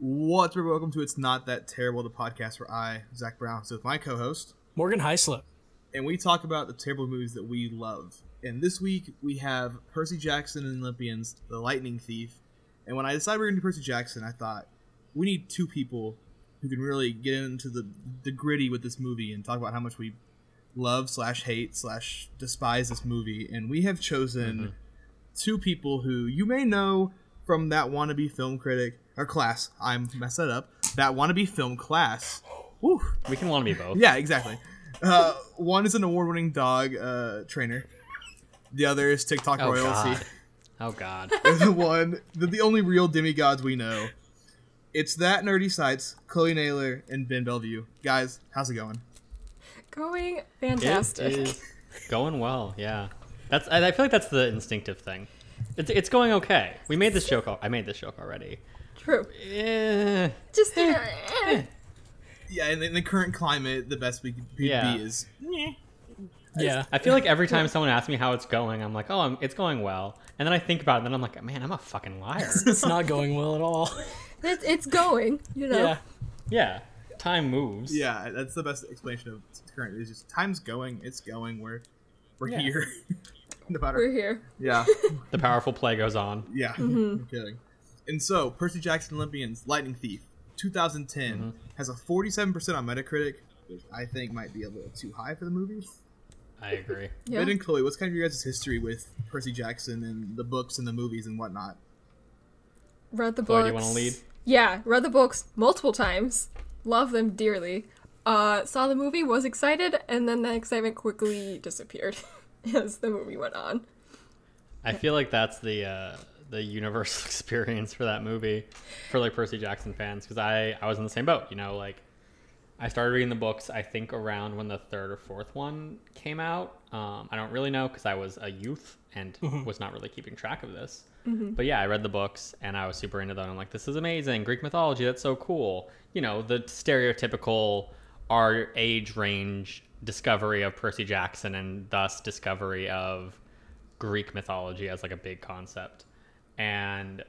What's up? Welcome to It's Not That Terrible, the podcast where I, Zach Brown, so with my co-host, Morgan Heislip. and we talk about the terrible movies that we love. And this week we have Percy Jackson and the Olympians, The Lightning Thief. And when I decided we are going to do Percy Jackson, I thought we need two people who can really get into the the gritty with this movie and talk about how much we love slash hate slash despise this movie. And we have chosen mm-hmm. two people who you may know from that wannabe film critic or class. I'm messed that up. That wannabe film class. Woo. We can want to be both. Yeah, exactly. Uh, one is an award-winning dog uh, trainer. The other is TikTok Oh royalty. god. Oh god. The one, the, the only real demigods we know. It's that nerdy sites, Chloe Naylor and Ben Bellevue. Guys, how's it going? Going fantastic. is going well. Yeah. That's. I I feel like that's the instinctive thing. It's, it's going okay. We made this joke. al- I made this joke already. True. Eh, Just uh, eh. Yeah, in, in the current climate, the best we could Yeah. be is Yeah. I feel like every time someone asks me how it's going, I'm like, oh, I'm, it's going well. And then I think about it, and then I'm like, man, I'm a fucking liar. It's not going well at all. it's, it's going. You know. Yeah. yeah. Time moves. yeah. That's the best explanation of current. It's just time's going. It's going. We're we're Yeah. here. no matter. We're here. Yeah. The powerful play goes on. Yeah, I'm kidding. And so, Percy Jackson Olympians, Lightning Thief, 2010, Mm-hmm. has a 47% on Metacritic, which I think might be a little too high for the movie. I agree. Yeah. Ben and Chloe, what's kind of your guys' history with Percy Jackson and the books and the movies and whatnot? Read the Chloe, books. do you want to lead? Yeah, read the books multiple times. Love them dearly. Uh, saw the movie, was excited, and then the excitement quickly disappeared as the movie went on. I feel like that's the uh, the universal experience for that movie for like Percy Jackson fans because I I was in the same boat. You know, like I started reading the books I think around when the third or fourth one came out. Um, I don't really know because I was a youth and was not really keeping track of this. But yeah, I read the books and I was super into them. I'm like, this is amazing. Greek mythology, that's so cool. You know, the stereotypical our age range discovery of Percy Jackson and thus discovery of Greek mythology as like a big concept. And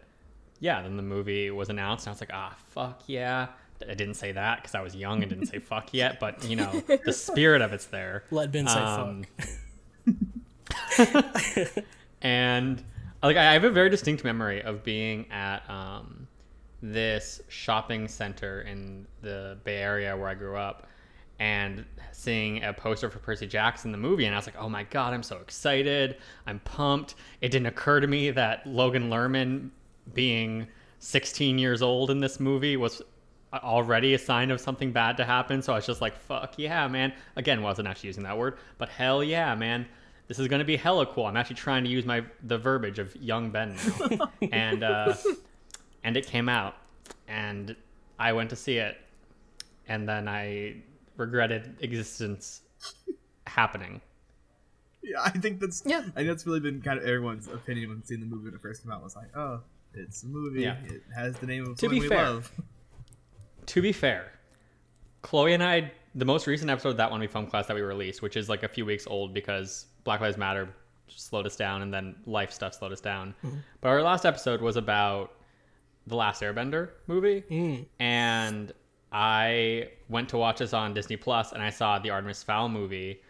yeah, then the movie was announced, and I was like, ah, fuck yeah. I didn't say that because I was young and didn't say fuck yet, but you know, the spirit of it's there. Let Ben say Um, fuck. and like I have a very distinct memory of being at um, this shopping center in the Bay Area where I grew up, and seeing a poster for Percy Jackson the movie, and I was like, "Oh my god, I'm so excited! I'm pumped!" It didn't occur to me that Logan Lerman being 16 years old in this movie was already a sign of something bad to happen. So I was just like, "Fuck yeah, man!" Again, wasn't actually using that word, but hell yeah, man! This is gonna be hella cool. I'm actually trying to use my the verbiage of young Ben now, and uh, and it came out, and I went to see it, and then I regretted existence happening. Yeah, I think that's Yeah. I think that's really been kind of everyone's opinion when seeing the movie when it first came out was like, oh, it's a movie. Yeah. It has the name of To be we fair. love. To be fair, Chloe and I, the most recent episode of that one we film class that we released, which is like a few weeks old because Black Lives Matter slowed us down and then life stuff slowed us down. Mm-hmm. But our last episode was about the Last Airbender movie, mm. and I went to watch this on Disney Plus, and I saw the Artemis Fowl movie.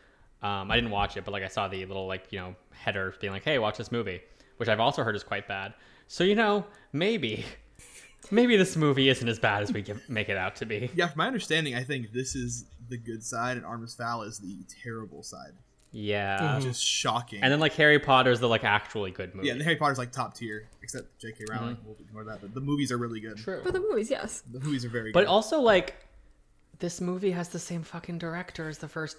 Um, I didn't watch it, but like I saw the little like you know header being like, "Hey, watch this movie," which I've also heard is quite bad. So you know, maybe, maybe this movie isn't as bad as we give, make it out to be. Yeah, from my understanding, I think this is the good side and Artemis Fowl is the terrible side. Yeah. Just shocking. And then like Harry Potter's the like actually good movie. yeah, and Harry Potter's like top tier, except J.K. Rowling. We'll ignore that. But the movies are really good. Mm-hmm. True. For the movies, yes. The movies are very good. But good. also like this movie has the same fucking director as the first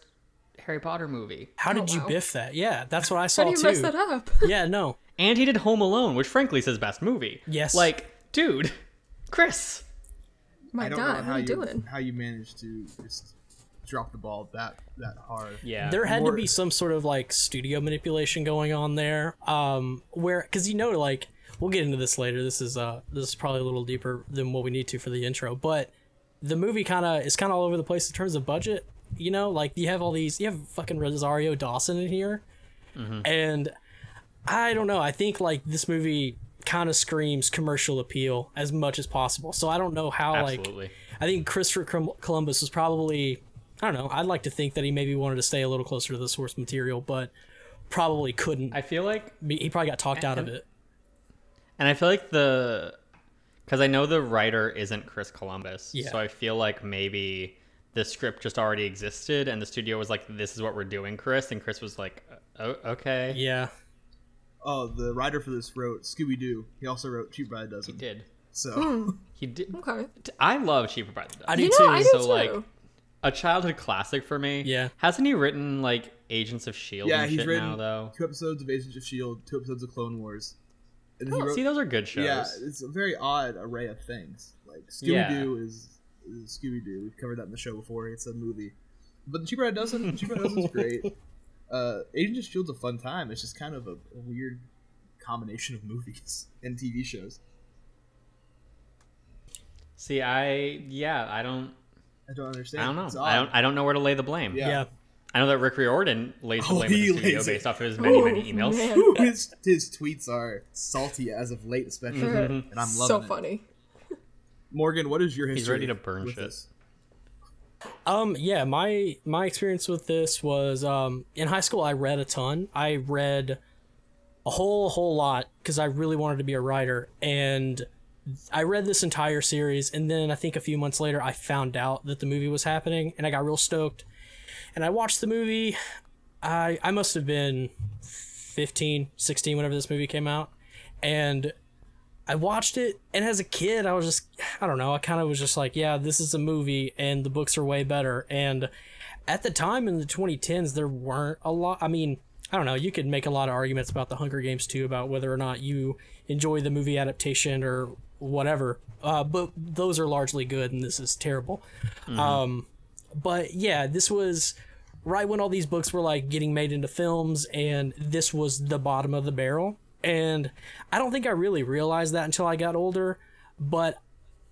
Harry Potter movie. How did Oh, you wow. biff that? Yeah, that's what I How saw do you too. mess that up? Yeah, no. And he did Home Alone, which frankly is his best movie. Yes. Like, dude, Chris. My I don't God, know what how are you you doing? how you managed to just drop the ball that that hard. Yeah. there had more- to be some sort of like studio manipulation going on there um where because you know like we'll get into this later this is uh this is probably a little deeper than what we need to for the intro but the movie kind of is kind of all over the place in terms of budget you know like you have all these you have fucking rosario dawson in here and i don't know i think like this movie kind of screams commercial appeal as much as possible. So I don't know how Absolutely. like I think Christopher Colum- Columbus was probably I don't know. I'd like to think that he maybe wanted to stay a little closer to the source material, but probably couldn't. I feel like he probably got talked out of it. And I feel like the because I know the writer isn't Chris Columbus, Yeah. so I feel like maybe the script just already existed, and the studio was like, "This is what we're doing, Chris," and Chris was like, "Oh, okay." Yeah. Oh, the writer for this wrote Scooby Doo. He also wrote Cheaper by the Dozen. did. So He did. Okay. I love Cheaper by the Dozen. I do You too. know, I do So, too. like, a childhood classic for me. Yeah. Hasn't he written like Agents of Shield yeah, and he's shit written now though? two episodes of Agents of Shield, two episodes of Clone Wars, and Oh, wrote. See, those are good shows. yeah, it's a very odd array of things. Like Scooby Doo is, is Scooby Doo. We've covered that in the show before. It's a movie, but the Cheap Bride Dozen, Cheap Bride Dozen's great. Uh, Agents of Shield's a fun time. It's just kind of a, a weird combination of movies and TV shows. See, I yeah, I don't, I don't understand. I don't know. I don't, I don't know where to lay the blame. Yeah. Yeah. I know that Rick Riordan lays the Oh, blame at the he studio lays based off of his many, many emails. man. his his tweets are salty as of late, especially, Mm-hmm. and I'm loving so it. So funny. Morgan, what is your history? He's ready to burn shit. this? Um yeah, my my experience with this was um in high school I read a ton. I read a whole whole lot cuz I really wanted to be a writer and I read this entire series and then I think a few months later I found out that the movie was happening and I got real stoked. And I watched the movie. I I must have been 15, 16 whenever this movie came out. And I watched it, and as a kid, I was just, I don't know, I kind of was just like, yeah, this is a movie, and the books are way better. And at the time in the 2010s, there weren't a lot. I mean, I don't know, you could make a lot of arguments about the Hunger Games too, about whether or not you enjoy the movie adaptation or whatever. Uh, but those are largely good, and this is terrible. Um, but yeah, this was right when all these books were like getting made into films, and this was the bottom of the barrel. And I don't think I really realized that until I got older, but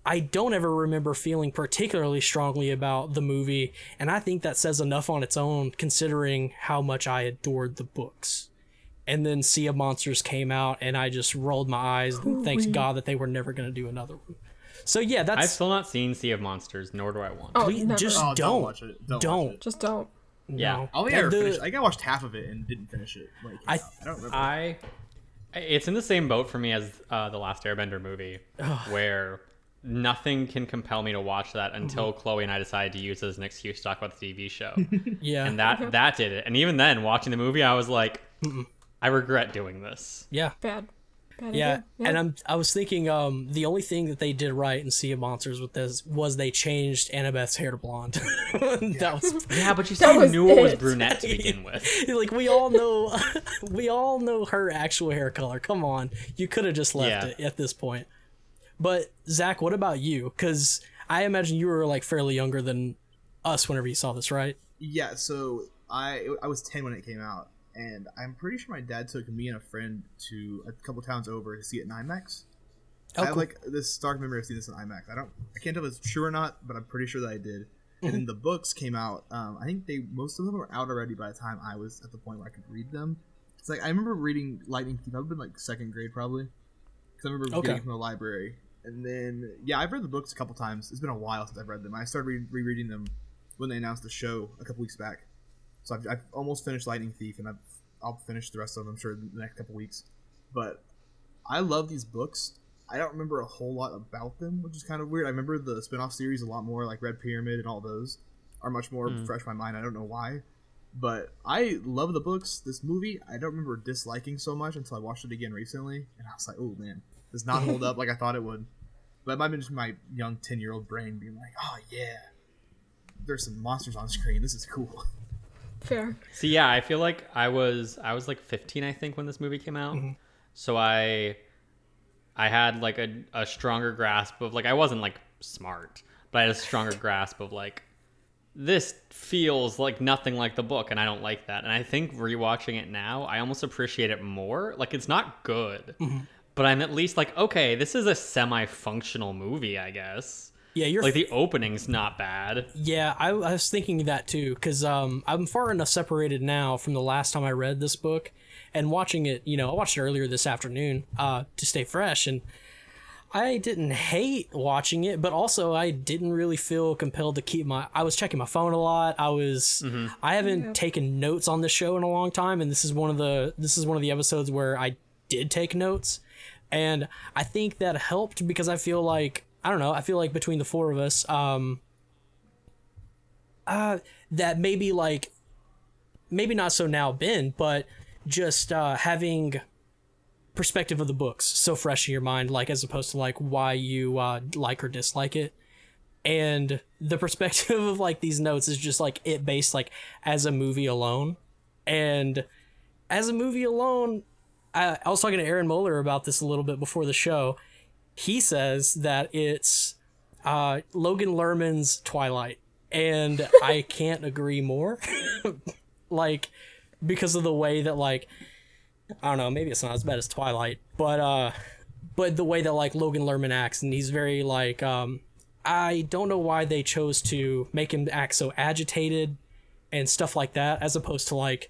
I don't ever remember feeling particularly strongly about the movie, and I think that says enough on its own considering how much I adored the books. And then Sea of Monsters came out, and I just rolled my eyes and thanks God that they were never going to do another one. So yeah, that's. I've still not seen Sea of Monsters, nor do I want. Oh, we never. just Oh, don't don't watch it. Don't Don't. watch it. Just don't. Yeah. no. I only And the- finished. I think I watched half of it and didn't finish it. Like I- I don't remember. I it's in the same boat for me as uh, the last Airbender movie, where nothing can compel me to watch that until Chloe and I decided to use it as an excuse to talk about the TV show, yeah, and that that did it. And even then, watching the movie, I was like, I regret doing this. yeah. Bad. Bad Yeah, idea. and I'm I was thinking um the only thing that they did right in Sea of Monsters with this was they changed Annabeth's hair to blonde. that was Yeah, but you still knew it was brunette to begin with. like we all know we all know her actual hair color. Come on, you could have just left Yeah. it at this point. But Zach, what about you? Because I imagine you were like fairly younger than us whenever you saw this, right? Yeah, so I I was ten when it came out, and I'm pretty sure my dad took me and a friend to a couple towns over to see it in IMAX. Oh, I have cool. like this stark memory of seeing this in IMAX. I don't, I can't tell if it's true or not, but I'm pretty sure that I did. And then the books came out. Um, I think they most of them were out already by the time I was at the point where I could read them. It's like I remember reading Lightning Thief. I've been like second grade probably, because I remember Okay. getting it from the library. And then yeah, I've read the books a couple times. It's been a while since I've read them. I started re- rereading them when they announced the show a couple weeks back. So I've, I've almost finished Lightning Thief, and I've, I'll finish the rest of them. I'm sure in the next couple weeks. But I love these books. I don't remember a whole lot about them, which is kind of weird. I remember the spin-off series a lot more, like Red Pyramid and all those are much more hmm. fresh in my mind. I don't know why. But I love the books. This movie, I don't remember disliking so much until I watched it again recently, and I was like, "Oh man, does not hold up like I thought it would." But it might have been just my young ten-year-old brain being like, "Oh yeah, there's some monsters on screen. This is cool." Fair. So yeah, I feel like I was I was like 15 I think when this movie came out. Mm-hmm. So I I had like a, a stronger grasp of like I wasn't like smart, but I had a stronger grasp of like this feels like nothing like the book and I don't like that. And I think rewatching it now, I almost appreciate it more. Like it's not good, mm-hmm. but I'm at least like okay, this is a semi-functional movie, I guess. Yeah, you're Like the opening's not bad. Yeah, I, I was thinking that too, because um, I'm far enough separated now from the last time I read this book, and watching it, you know, I watched it earlier this afternoon uh, to stay fresh, and I didn't hate watching it, but also I didn't really feel compelled to keep my. I was checking my phone a lot. I was. I haven't Yeah. taken notes on this show in a long time, and this is one of the. This is one of the episodes where I did take notes, and I think that helped because I feel like I don't know. I feel like between the four of us, um, uh, that maybe like, maybe not so now Ben, but just uh, having perspective of the books so fresh in your mind like as opposed to like why you uh like or dislike it and the perspective of like these notes is just like it based like as a movie alone and as a movie alone I, I was talking to aaron moeller about this a little bit before the show he says that it's uh logan lerman's twilight. And i can't agree more. Like because of the way that like I don't know, maybe it's not as bad as Twilight, but uh but the way that like Logan Lerman acts and he's very like um I don't know why they chose to make him act so agitated and stuff like that as opposed to like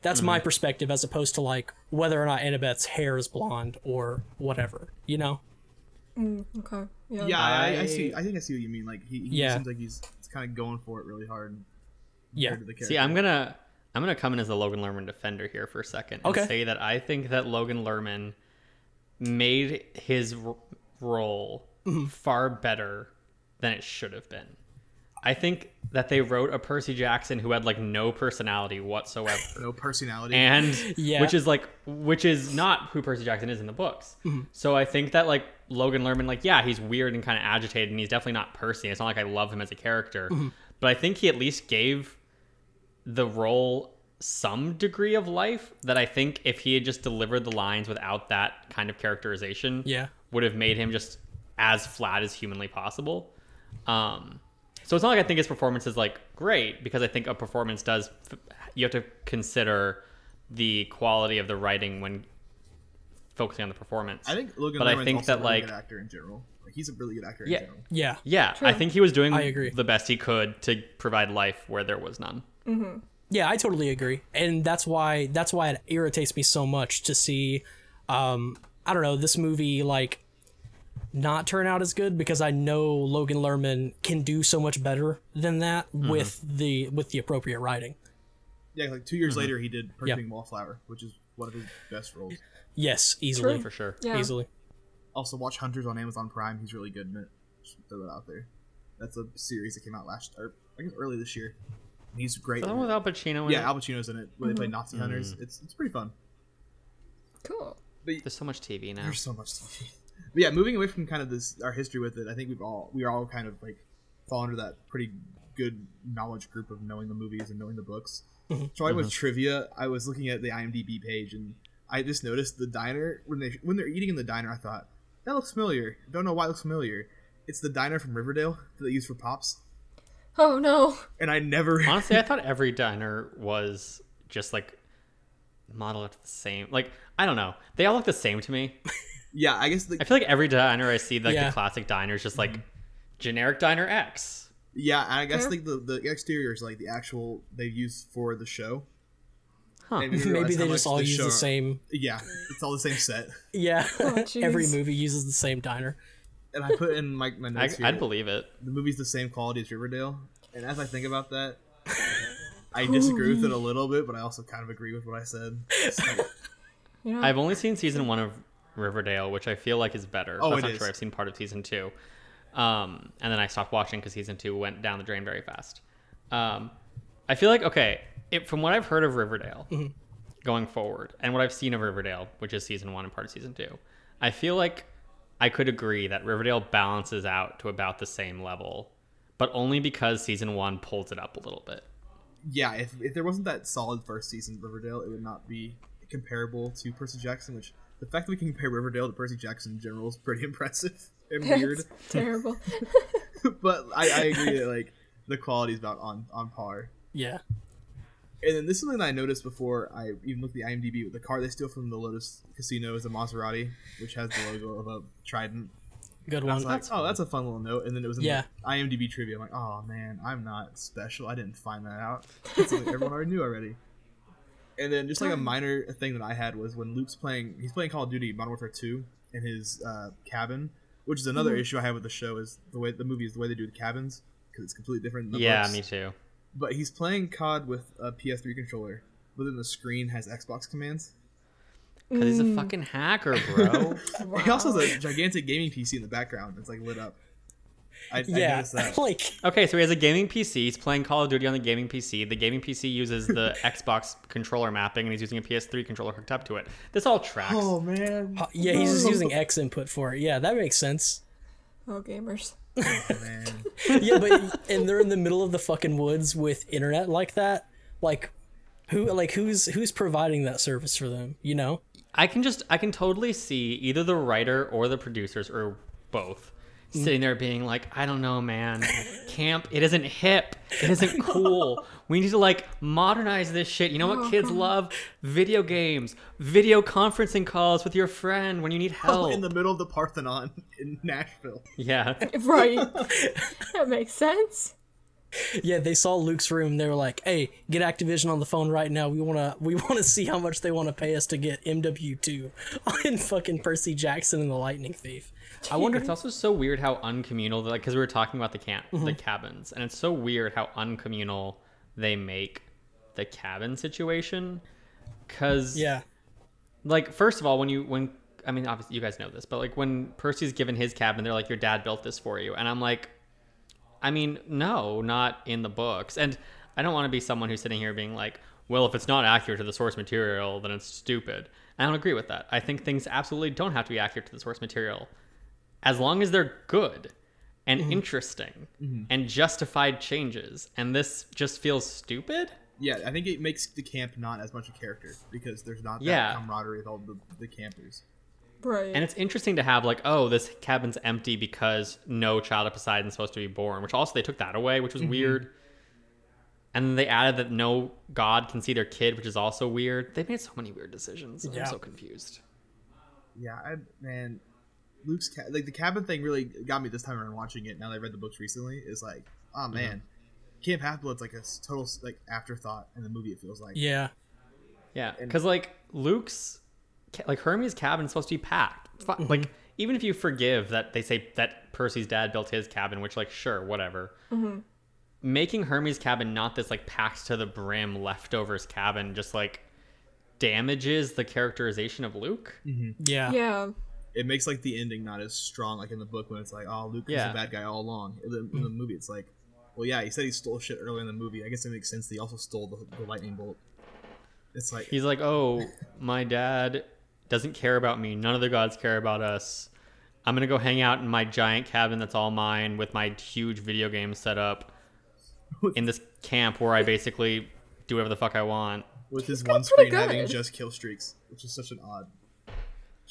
that's my perspective as opposed to like whether or not Annabeth's hair is blonde or whatever, you know? Okay. Yeah. Yeah, I, I I- see. I think I see what you mean. Like he, he Yeah. seems like he's, he's kind of going for it really hard. Yeah. to the See. I'm gonna I'm gonna come in as a Logan Lerman defender here for a second and Okay. say that I think that Logan Lerman made his r- role Mm-hmm. far better than it should have been. I think that they wrote a Percy Jackson who had like no personality whatsoever. no personality. and Yeah. which is like which is not who Percy Jackson is in the books. So I think that like Logan Lerman, like yeah, he's weird and kind of agitated, and he's definitely not Percy. It's not like I love him as a character, but I think he at least gave the role some degree of life that I think if he had just delivered the lines without that kind of characterization, Yeah. would have made him just as flat as humanly possible. Um, so it's not like I think his performance is like great because I think a performance does. You have to consider the quality of the writing when focusing on the performance. I think Logan but I think also that, a really like- good actor in general. Like he's a really good actor Yeah. in general. Yeah. yeah, True. I think he was doing I agree. the best he could to provide life where there was none. Yeah, I totally agree. And that's why that's why it irritates me so much to see um I don't know, this movie like not turn out as good because I know Logan Lerman can do so much better than that with the with the appropriate writing. Yeah, like two years later he did Mm-hmm. Yeah. Perfect Wallflower, which is one of his best roles. Yes, easily. True. For sure. Yeah. Easily. Also, watch Hunters on Amazon Prime. He's really good in it. Just throw that out there. That's a series that came out last, or I guess early this year. He's great. Is the one with Al Pacino in yeah, it? Al Pacino's in it. Where they play Mm-hmm. Nazi hunters. It's it's pretty fun. Cool. But There's so much TV now. There's so much TV. But yeah, moving away from kind of this our history with it, I think we've all we are all kind of like fall under that pretty good knowledge group of knowing the movies and knowing the books. Mm-hmm. So I was mm-hmm. trivia. I was looking at the IMDb page and I just noticed the diner when they when they're eating in the diner. I thought that looks familiar. Don't know why it looks familiar. It's the diner from Riverdale that they use for pops, Oh no. and I never. Honestly, I thought every diner was just like modeled after the same. Like I don't know, they all look the same to me. yeah, I guess the, I feel like every diner I see, like Yeah. the classic diner, is just like mm-hmm. generic diner X. yeah, I guess like the the exterior is like the actual they use for the show. Huh. And Maybe they just much all use show- the same Yeah, it's all the same set. Yeah. Oh. Every movie uses the same diner. And I put in my, my I, notes here. I'd believe it. the movie's the same quality as Riverdale. And as I think about that, I disagree with it a little bit, but I also kind of agree with what I said. So, You know? I've only seen season one of Riverdale, which I feel like is better. Oh, That's it not is. true. I've seen part of season two, um, and then I stopped watching because season two went down the drain very fast. Um, I feel like okay, it, from what I've heard of Riverdale going forward, and what I've seen of Riverdale, which is season one and part of season two, I feel like I could agree that Riverdale balances out to about the same level, but only because season one pulls it up a little bit. yeah, if, if there wasn't that solid first season of Riverdale, it would not be comparable to Percy Jackson, which the fact that we can compare Riverdale to Percy Jackson in general is pretty impressive and weird. That's terrible. but I, I agree that like the quality is about on, on par. Yeah. And then this is something that I noticed before I even looked at the IMDb. The car they steal from the Lotus Casino is a Maserati, which has the logo of a trident. Good And I one. was like, oh, that's a fun little note. And then it was in Yeah. the IMDb trivia. I'm like, oh man, I'm not special. I didn't find that out. It's something everyone already knew already. And then just like a minor thing that I had was when Luke's playing, he's playing Call of Duty Modern Warfare 2 in his uh, cabin, which is another issue I have with the show is the way the movie is the way they do the cabins because it's completely different. In the Yeah, books. me too. But he's playing COD with a PS3 controller, but then the screen has Xbox commands. Because he's Mm. a fucking hacker, bro. He also has a gigantic gaming PC in the background. It's like lit up. I, I Yeah, noticed that. like okay, so he has a gaming PC. He's playing Call of Duty on the gaming PC. The gaming PC uses the Xbox controller mapping, and he's using a PS3 controller hooked up to it. This all tracks. Oh man, uh, yeah, he's just using X input for it. Yeah, that makes sense. Oh, gamers. man. Yeah, but and they're in the middle of the fucking woods with internet like that. Like, who like who's who's providing that service for them? You know? I can just I can totally see either the writer or the producers or both Mm. sitting there being like, I don't know, man. Camp it isn't hip. It isn't cool. We need to like modernize this shit. You know what oh, kids love? Video games, video conferencing calls with your friend when you need Oh, help. in the middle of the Parthenon in Nashville. yeah. Right. that makes sense. Yeah, they saw Luke's room. They were like, "Hey, get Activision on the phone right now. We wanna we wanna see how much they want to pay us to get MW two on fucking Percy Jackson and the Lightning Thief." I wonder. It's also so weird how uncommunal, like, because we were talking about the camp, the mm-hmm. cabins, and it's so weird how uncommunal they make the cabin situation. Because, Yeah, like, first of all, when you when I mean, obviously you guys know this, but like when Percy's given his cabin, they're like, "Your dad built this for you," and I'm like, I mean, no, not in the books, and I don't want to be someone who's sitting here being like, "Well, if it's not accurate to the source material, then it's stupid." I don't agree with that. I think things absolutely don't have to be accurate to the source material as long as they're good and mm-hmm. interesting mm-hmm. and justified changes. And this just feels stupid. Yeah, I think it makes the camp not as much a character because there's not that Yeah. camaraderie with all the, the campers. Right. And it's interesting to have like, oh, this cabin's empty because no child of Poseidon's supposed to be born, which also they took that away, which was mm-hmm. weird. And then they added that no god can see their kid, which is also weird. They made so many weird decisions. Yeah. I'm so confused. Yeah, I man, Luke's ca- like the cabin thing really got me this time around watching it. Now that I read the books recently, is like, oh uh-huh. man, Camp Half Blood's like a total like afterthought in the movie. It feels like. yeah, Yeah, because like Luke's, like Hermes' cabin is supposed to be packed. Fi- mm-hmm. Like even if you forgive that they say that Percy's dad built his cabin, which like sure whatever, mm-hmm. making Hermes' cabin not this like packed to the brim leftovers cabin just like damages the characterization of Luke. Mm-hmm. yeah, yeah. It makes like the ending not as strong like in the book when it's like, oh, Luke was Yeah. a bad guy all along. In the, in the mm-hmm. movie, it's like, well, yeah, he said he stole shit earlier in the movie. I guess it makes sense that he also stole the, the lightning bolt. It's like, He's like, oh, my dad doesn't care about me. None of the gods care about us. I'm gonna go hang out in my giant cabin that's all mine with my huge video game set up in this camp where I basically do whatever the fuck I want. with his one screen having just kill streaks, which is such an odd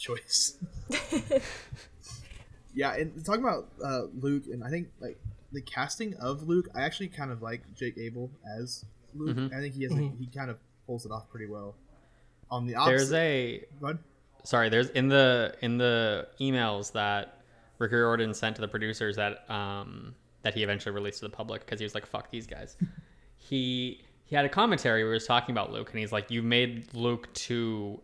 choice. yeah, and talking about uh, Luke, and I think like the casting of Luke, I actually kind of like Jake Abel as Luke. Mm-hmm. I think he has a, he kind of pulls it off pretty well. On the opposite, There's a What? sorry. There's in the in the emails that Rick Riordan sent to the producers that um that he eventually released to the public because he was like, "Fuck these guys." he he had a commentary where he was talking about Luke, and he's like, "You made Luke too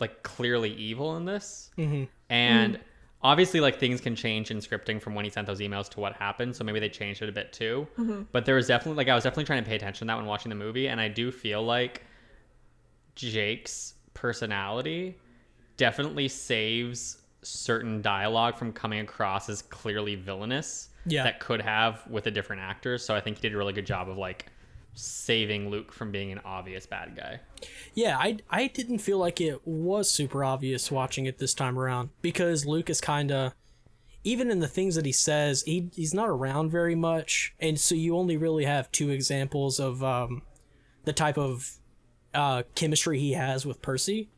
like clearly evil in this," mm-hmm. and obviously like things can change in scripting from when he sent those emails to what happened so maybe they changed it a bit too. Mm-hmm. But there was definitely like i was definitely trying to pay attention to that when watching the movie and i do feel like jake's personality definitely saves certain dialogue from coming across as clearly villainous Yeah. that could have with a different actor so i think he did a really good job of like saving luke from being an obvious bad guy. Yeah. I I didn't feel like it was super obvious watching it this time around because Luke is kind of even in the things that he says, he he's not around very much, and so you only really have two examples of um, the type of uh, chemistry he has with Percy,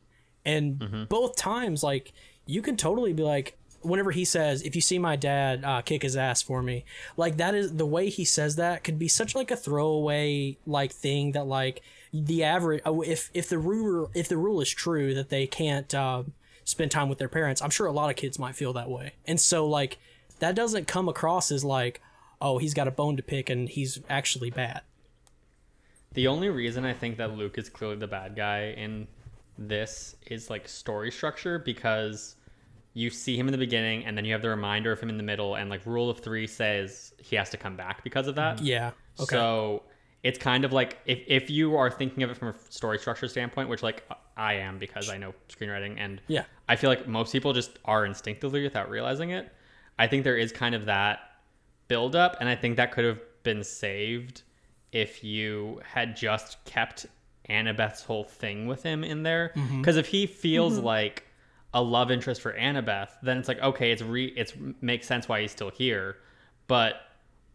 and both times, like you can totally be like, whenever he says, "If you see my dad, uh, kick his ass for me," like that is the way he says that could be such like a throwaway like thing that like the average oh, if if the rule if the rule is true that they can't uh, spend time with their parents, I'm sure a lot of kids might feel that way, and so like that doesn't come across as like, oh, he's got a bone to pick and he's actually bad. The only reason I think that Luke is clearly the bad guy in this is like story structure because you see him in the beginning and then you have the reminder of him in the middle and like rule of 3 says he has to come back because of that. Yeah. Okay. So it's kind of like if, if you are thinking of it from a story structure standpoint, which like I am because I know screenwriting and Yeah. I feel like most people just are instinctively without realizing it. I think there is kind of that build up and I think that could have been saved if you had just kept Annabeth's whole thing with him in there mm-hmm. because if he feels mm-hmm. like a love interest for Annabeth, then it's like okay, it's re it's makes sense why he's still here, but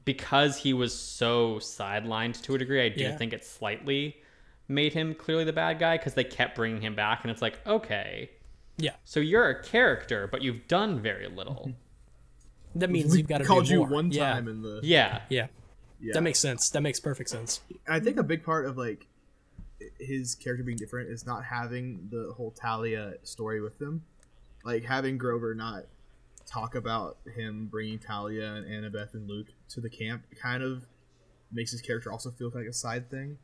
because he was so sidelined to a degree, I do Yeah. think it slightly made him clearly the bad guy because they kept bringing him back, and it's like okay, Yeah. so you're a character, but you've done very little. Mm-hmm. That means We you've got to called do you more. one Yeah. time in the yeah, Yeah. yeah. That makes sense. That makes perfect sense. I think a big part of like his character being different is not having the whole Thalia story with him, like having Grover not talk about him bringing Thalia and Annabeth and Luke to the camp kind of makes his character also feel like a side thing.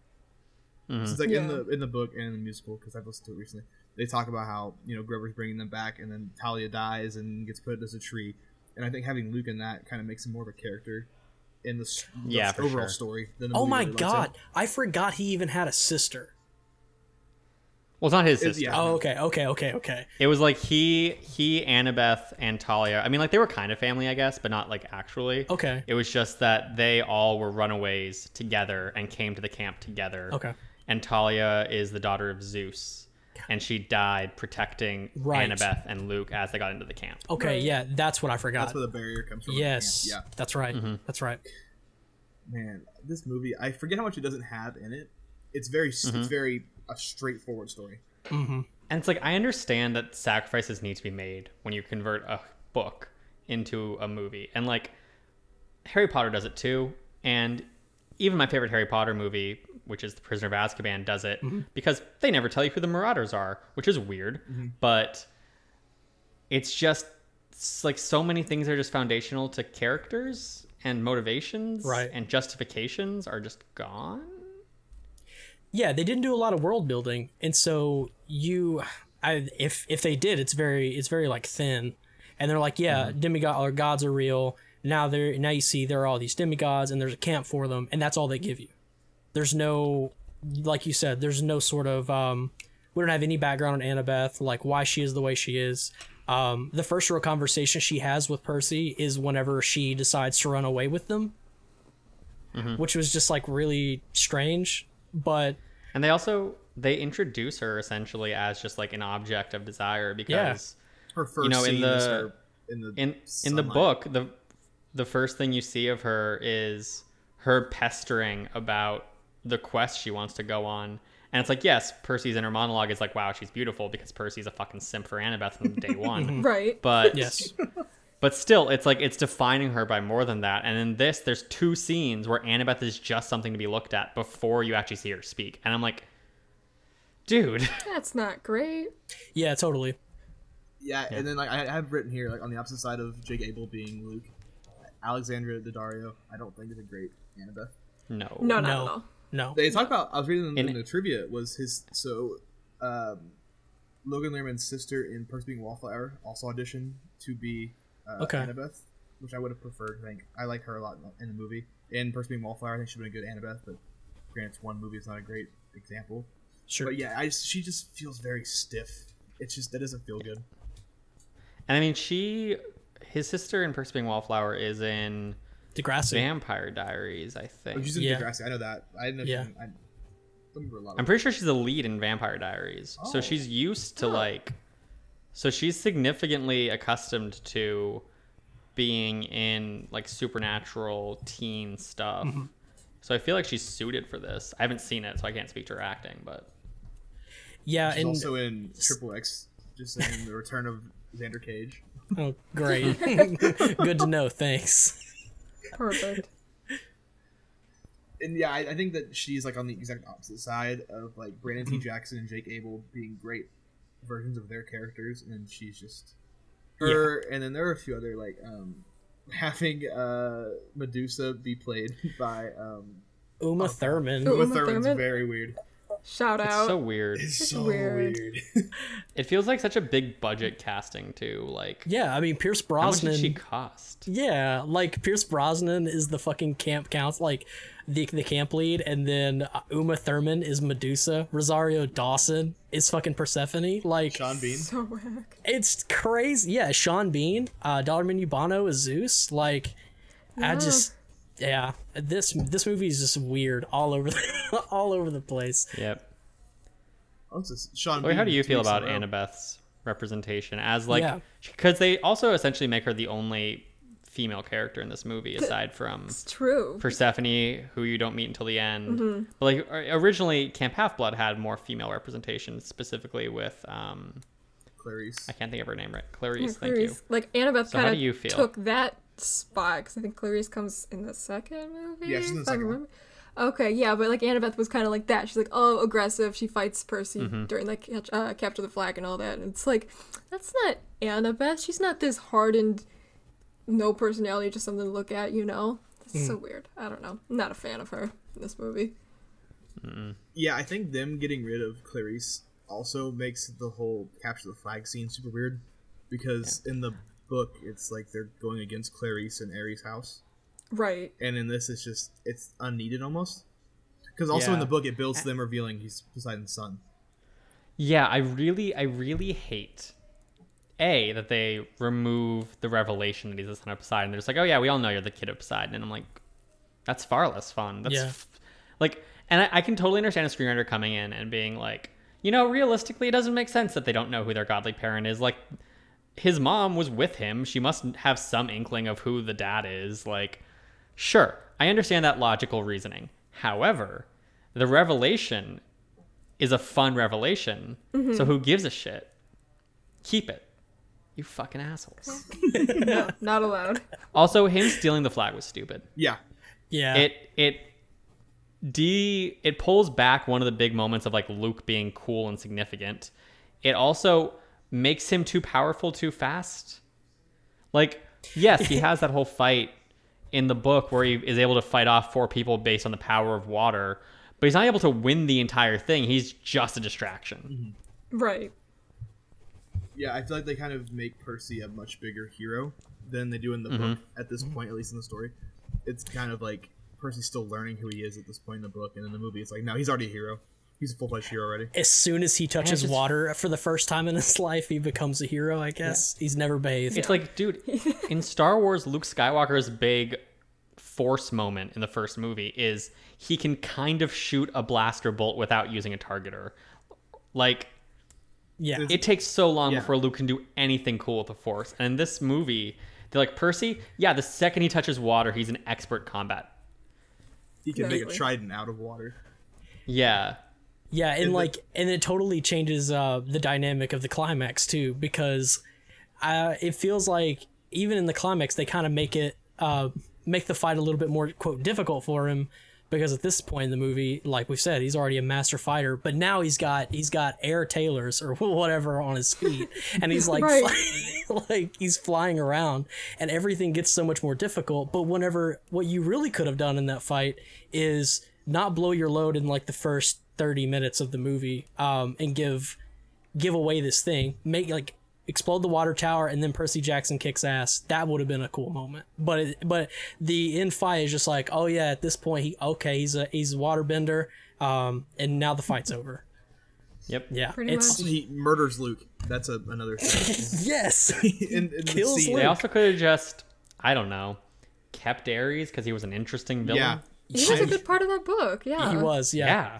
Mhm. So it's like in the in the book and in the musical because I've listened to it recently. They talk about how you know Grover's bringing them back, and then Thalia dies and gets put as a tree. And I think having Luke in that kind of makes him more of a character in the, the Yeah, overall sure. story. Than the Oh movie my really god. I forgot he even had a sister. Well, it's not his It's- sister. yeah. Oh, okay. Okay. Okay. Okay. It was like he, he, Annabeth, and Thalia. I mean, like they were kind of family, I guess, but not like actually. Okay. It was just that they all were runaways together and came to the camp together. Okay. And Thalia is the daughter of Zeus, and she died protecting Right. Annabeth and Luke as they got into the camp. Okay. Right. Yeah. That's what I forgot. That's where the barrier comes from. yes. Yeah. That's right. Mm-hmm. That's right. Man, this movie, I forget how much it doesn't have in it. It's very, Mm-hmm. it's very a straightforward story. And it's like I understand that sacrifices need to be made when you convert a book into a movie. And like Harry Potter does it too. And even my favorite Harry Potter movie, which is The Prisoner of Azkaban, does it mm-hmm. because they never tell you who the Marauders are, which is weird. Mm-hmm. But it's just it's like so many things are just foundational to characters and motivations Right. and justifications are just gone. Yeah, they didn't do a lot of world building, and so you, I if if they did, it's very it's very like thin, and they're like, yeah, mm-hmm. demigod or gods are real. Now they're now you see there are all these demigods, and there's a camp for them, and that's all they give you. There's no, like you said, there's no sort of um, we don't have any background on Annabeth, like why she is the way she is. Um, the first real conversation she has with Percy is whenever she decides to run away with them, which was just like really strange, but And they also they introduce her essentially as just like an object of desire because Her first you know, in scene is the- her in the in in the book the the first thing you see of her is her pestering about the quest she wants to go on. And it's like, yes, Percy's inner monologue is like, wow, she's beautiful because Percy's a fucking simp for Annabeth from day one. Right. But yes. but still, it's like it's defining her by more than that. And in this, there's two scenes where Annabeth is just something to be looked at before you actually see her speak. And I'm like, dude, That's not great. Yeah, totally. Yeah, and then like I I have written here, like on the opposite side of Jake Abel being Luke, Alexandra Daddario, I don't think is a great Annabeth. no, No, not No. at all. No. They talk about I was reading in, In- in the trivia was his so um, Logan Lerman's sister in Percy Being Wallflower also auditioned to be uh, Okay. Annabeth, which I would have preferred. I think I like her a lot in the movie. In Percy Being Wallflower, I think she'd been a good Annabeth, but granted, one movie is not a great example. Sure. But yeah, I just, she just feels very stiff. It's just that doesn't feel good. And I mean, she, his sister in Percy Being Wallflower is in Degrassi. Vampire Diaries, I Oh, think. she's in Yeah. Degrassi. I know that. I didn't know. Yeah. She, I don't remember a lot. I'm pretty sure she's the lead in Vampire Diaries. So Oh. she's used to like so she's significantly accustomed to being in like supernatural teen stuff. Mm-hmm. So I feel like she's suited for this. I haven't seen it, so I can't speak to her acting, but Yeah, She's and also in Triple X. Just saying, the return of Xander Cage. oh, great. Good to know. Thanks. Perfect. and yeah, I, I think that she's like on the exact opposite side of like Brandon T. Jackson and Jake Abel being great versions of their characters, and she's just her. And then there are a few other like um having uh Medusa be played by um Uma Thurman. Ooh. Uma Uma Thurman's Thurman? very weird. Shout It's out. so weird. It's so weird. weird. It feels like such a big budget casting too. Like, Yeah, I mean Pierce Brosnan. how much Brosnan. did she cost? Yeah, like Pierce Brosnan is the fucking camp council, like the the camp lead, and then uh, Uma Thurman is Medusa. Rosario Dawson is fucking Persephone. Like Sean Bean. so whack. it's crazy. Yeah, Sean Bean, uh, Dollar Menu Bono is Zeus. Like I just yeah, this this movie is just weird all over the, all over the place. Yep. Oh, it's just Sean Wait, how do you feel about. Annabeth's representation as like Yeah. because they also essentially make her the only female character in this movie aside from It's true. Persephone, who you don't meet until the end. Mm-hmm. But like originally, Camp Half Blood had more female representation, specifically with um, Clarisse. I can't think of her name right. Clarisse, Yeah, thank you. Like Annabeth So how kind do you of feel? took that spot because I think Clarisse comes in the second movie. Yeah, she's in the second one. Okay, yeah, but like Annabeth was kind of like that. She's like, oh, aggressive. She fights Percy Mm-hmm. during like catch, uh, capture the flag and all that. And it's like, that's not Annabeth. She's not this hardened, no personality, just something to look at. You know, it's Hmm. so weird. I don't know. I'm not a fan of her in this movie. Yeah, I think them getting rid of Clarisse also makes the whole capture the flag scene super weird because in the book it's like they're going against Clarisse and Ares' house, Right. and in this it's just it's unneeded almost. Because also in the book it builds to them revealing he's Poseidon's son. Yeah, I really, I really hate a that they remove the revelation that he's the son of Poseidon. They're just like, oh yeah, we all know you're the kid of Poseidon, and I'm like, that's far less fun. That's Yeah. f- like, and I, I can totally understand a screenwriter coming in and being like, you know, realistically, it doesn't make sense that they don't know who their godly parent is. Like, his mom was with him. She must have some inkling of who the dad is. Like, sure, I understand that logical reasoning. However, the revelation is a fun revelation. Mm-hmm. So who gives a shit? Keep it. You fucking assholes. No, not allowed. Also, him stealing the flag was stupid. Yeah, Yeah, It it de it pulls back one of the big moments of like Luke being cool and significant. It also makes him too powerful too fast. Like, yes, he has that whole fight in the book where he is able to fight off four people based on the power of water, but he's not able to win the entire thing. He's just a distraction. Mm-hmm. Right. yeah. I feel like they kind of make Percy a much bigger hero than they do in the mm-hmm. book at this mm-hmm. point, at least in the story. It's kind of like Percy's still learning who he is at this point in the book, and in the movie, it's like no, he's already a hero. He's a full fledged hero already. as soon as he touches just- water for the first time in his life, he becomes a hero. I guess he's never bathed. It's like, dude, in Star Wars, Luke Skywalker's big force moment in the first movie is he can kind of shoot a blaster bolt without using a targeter. Like, yeah, it takes so long Yeah. before Luke can do anything cool with the force. And in this movie, they're like, Percy, yeah, the second he touches water, he's an expert combat. He can make a trident out of water. Yeah. Yeah, and the- like, and it totally changes uh, the dynamic of the climax too, because uh, it feels like even in the climax they kind of make it uh, make the fight a little bit more quote difficult for him, because at this point in the movie, like we said, he's already a master fighter, but now he's got he's got air tailors or whatever on his feet, and he's like Right. like he's flying around, and everything gets so much more difficult. But whenever what you really could have done in that fight is not blow your load in like the first 30 minutes of the movie um, and give give away this thing make like explode the water tower and then percy jackson kicks ass that would have been a cool moment but it, but the end fight is just like oh yeah at this point he okay he's a he's a waterbender um and now the fight's over Yep. yeah Pretty it's much. He murders Luke. That's a, another thing. yes in, in the Kills scene. They also could have just, I don't know, kept Ares because he was an interesting villain. Yeah. He was a good part of that book. Yeah. he was yeah, Yeah.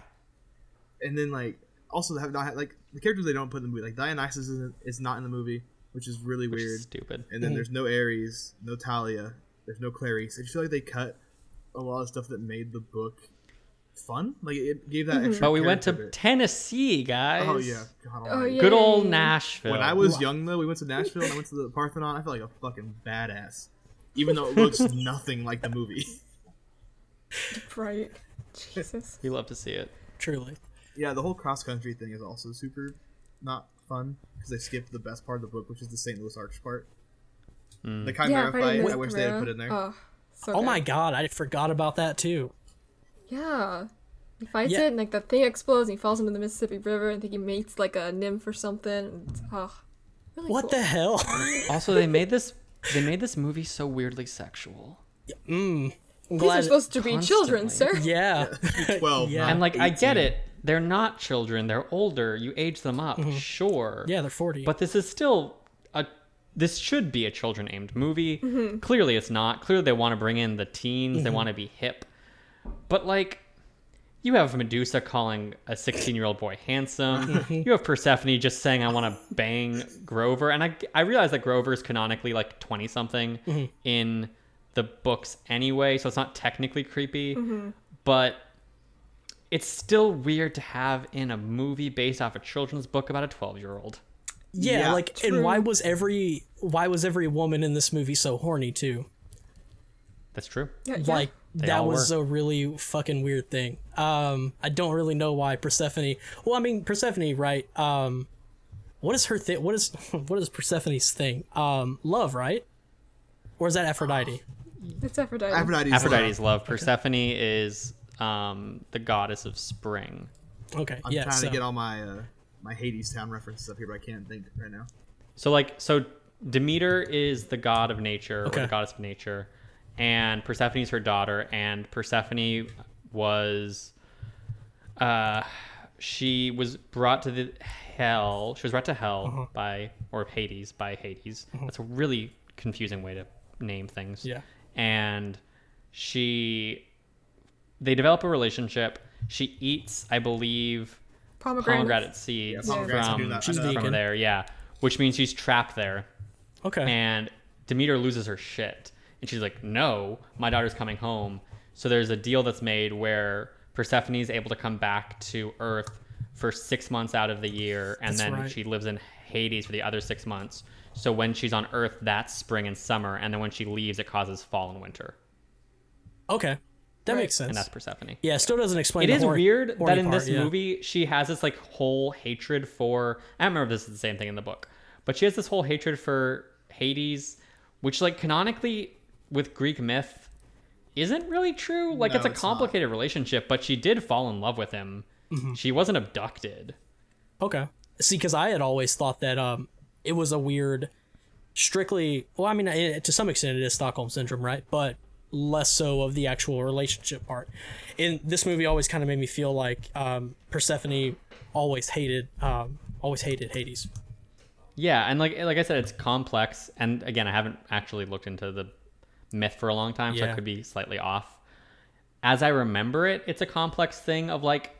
And then like also have not like the characters they don't put in the movie like Dionysus is, is not in the movie, which is really Which is weird. stupid. And then there's no Ares, no Thalia, there's no Clarisse. I just feel like they cut a lot of stuff that made the book fun. Like it gave that mm-hmm. extra. But we went to bit. Tennessee, guys. Oh yeah, God Oh yeah. Good old Nashville. When I was young though, we went to Nashville and I went to the Parthenon. I felt like a fucking badass, even though it looks nothing like the movie. Right. Jesus. we love to see it. truly Yeah, the whole cross country thing is also super not fun because they skipped the best part of the book, which is the St. Louis Arch part. Hmm. The Chimera fighting fight, I wish they had put in there. Oh, so oh my god i forgot about that too Yeah, Yeah. He fights Yeah. it and like the thing explodes and he falls into the Mississippi River and I think he meets like a nymph or something. And it's, oh, really What cool. the hell? Also, they made this they made this movie so weirdly sexual. mm. These are supposed to be children, sir. Constantly. yeah. Twelve. Yeah. And like I get it, they're not children, they're older, you age them up, mm-hmm. sure. Yeah, they're 40. But this is still a this should be a children aimed movie. Mm-hmm. Clearly it's not. Clearly they want to bring in the teens, they mm-hmm. want to be hip. But like you have Medusa calling a 16 year old boy handsome. You have Persephone just saying, I want to bang Grover. And I, I realize that Grover is canonically like 20 something in the books anyway, so it's not technically creepy. But it's still weird to have in a movie based off a children's book about a 12 year old. yeah, Yeah, like and why was every why was every woman in this movie so horny too? That's true. Yeah, yeah. Like They that was were. a really fucking weird thing. Um I don't really know why Persephone Well, I mean Persephone, right? Um what is her thing? What is what is Persephone's thing? Um love, right? Or is that Aphrodite? it's Aphrodite. Aphrodite's Aphrodite's love. Persephone is um, the goddess of spring. Okay. I'm yeah. trying so- to get all my uh, my Hadestown references up here, but I can't think right now. So like so Demeter is the god of nature Okay. or the goddess of nature and Persephone is her daughter and Persephone was uh she was brought to the hell she was brought to hell Uh-huh. by or Hades by Hades. That's a really confusing way to name things. Yeah. And she they develop a relationship. She eats, I believe, Pomegranate. pomegranate seeds Yeah, pomegranates, I do from, She's know that vegan. there, yeah. Which means she's trapped there. Okay. And Demeter loses her shit. And she's like, No, my daughter's coming home. So there's a deal that's made where Persephone is able to come back to Earth for six months out of the year, and That's then right. she lives in Hades for the other six months. So when she's on Earth, that's spring and summer, and then when she leaves, it causes fall and winter. okay. That Right. makes sense. And that's Persephone. yeah, still doesn't explain It the is horny- weird horny that in part, this yeah. movie she has this like whole hatred for. I don't remember if this is the same thing in the book, but she has this whole hatred for Hades, which like canonically with Greek myth isn't really true. Like No, it's a it's not. complicated relationship, but she did fall in love with him. Mm-hmm. She wasn't abducted. Okay. See, because I had always thought that um, it was a weird, strictly. Well, I mean, it, to some extent, it is Stockholm syndrome, right? But less so of the actual relationship part. And this movie, always kind of made me feel like um, Persephone always hated, um, always hated Hades. Yeah, and like like I said, it's complex. And again, I haven't actually looked into the myth for a long time, so I could be slightly off. As I remember it, it's a complex thing of like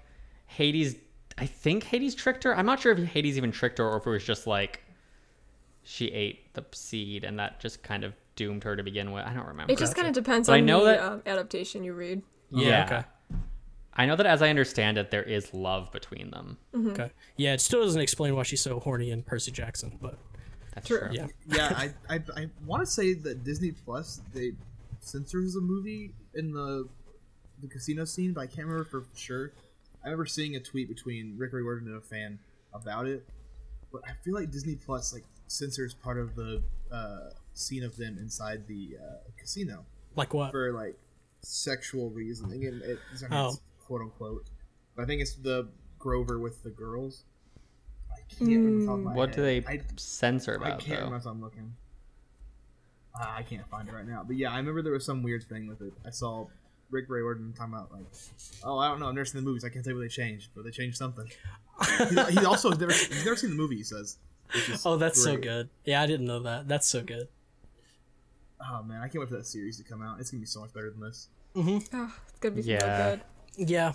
Hades. I think Hades tricked her. I'm not sure if Hades even tricked her or if it was just like she ate the seed and that just kind of doomed her to begin with. I don't remember. It just kind of depends But I on know the that- um, adaptation you read. Yeah. Okay. I know that as I understand it, there is love between them. Okay. Yeah, it still doesn't explain why she's so horny in Percy Jackson, but That's True. true. yeah. yeah, I I, I want to say that Disney Plus they censors a movie in the the casino scene, but I can't remember for sure. I remember seeing a tweet between Rick Riordan and a fan about it, but I feel like Disney Plus like censors part of the uh, scene of them inside the uh, casino Like what? for like sexual reasoning, and it, it's, I mean, Oh. it's quote unquote. But I think it's the Grover with the girls. I can't remember off the top my What do they. I, censor I about can't though? remember if I'm looking. Uh, I can't find it right now. But yeah, I remember there was some weird thing with it. I saw Rick Riordan talking about like, oh, I don't know, I've never seen the movies. I can't tell you what they changed, but they changed something. he, he also has never he's never seen the movie. He says. Oh, that's so good. Yeah, I didn't know that. That's so good. Oh man, I can't wait for that series to come out. It's gonna be so much better than this. Mm-hmm. Oh, it's gonna be so Yeah. good. Yeah.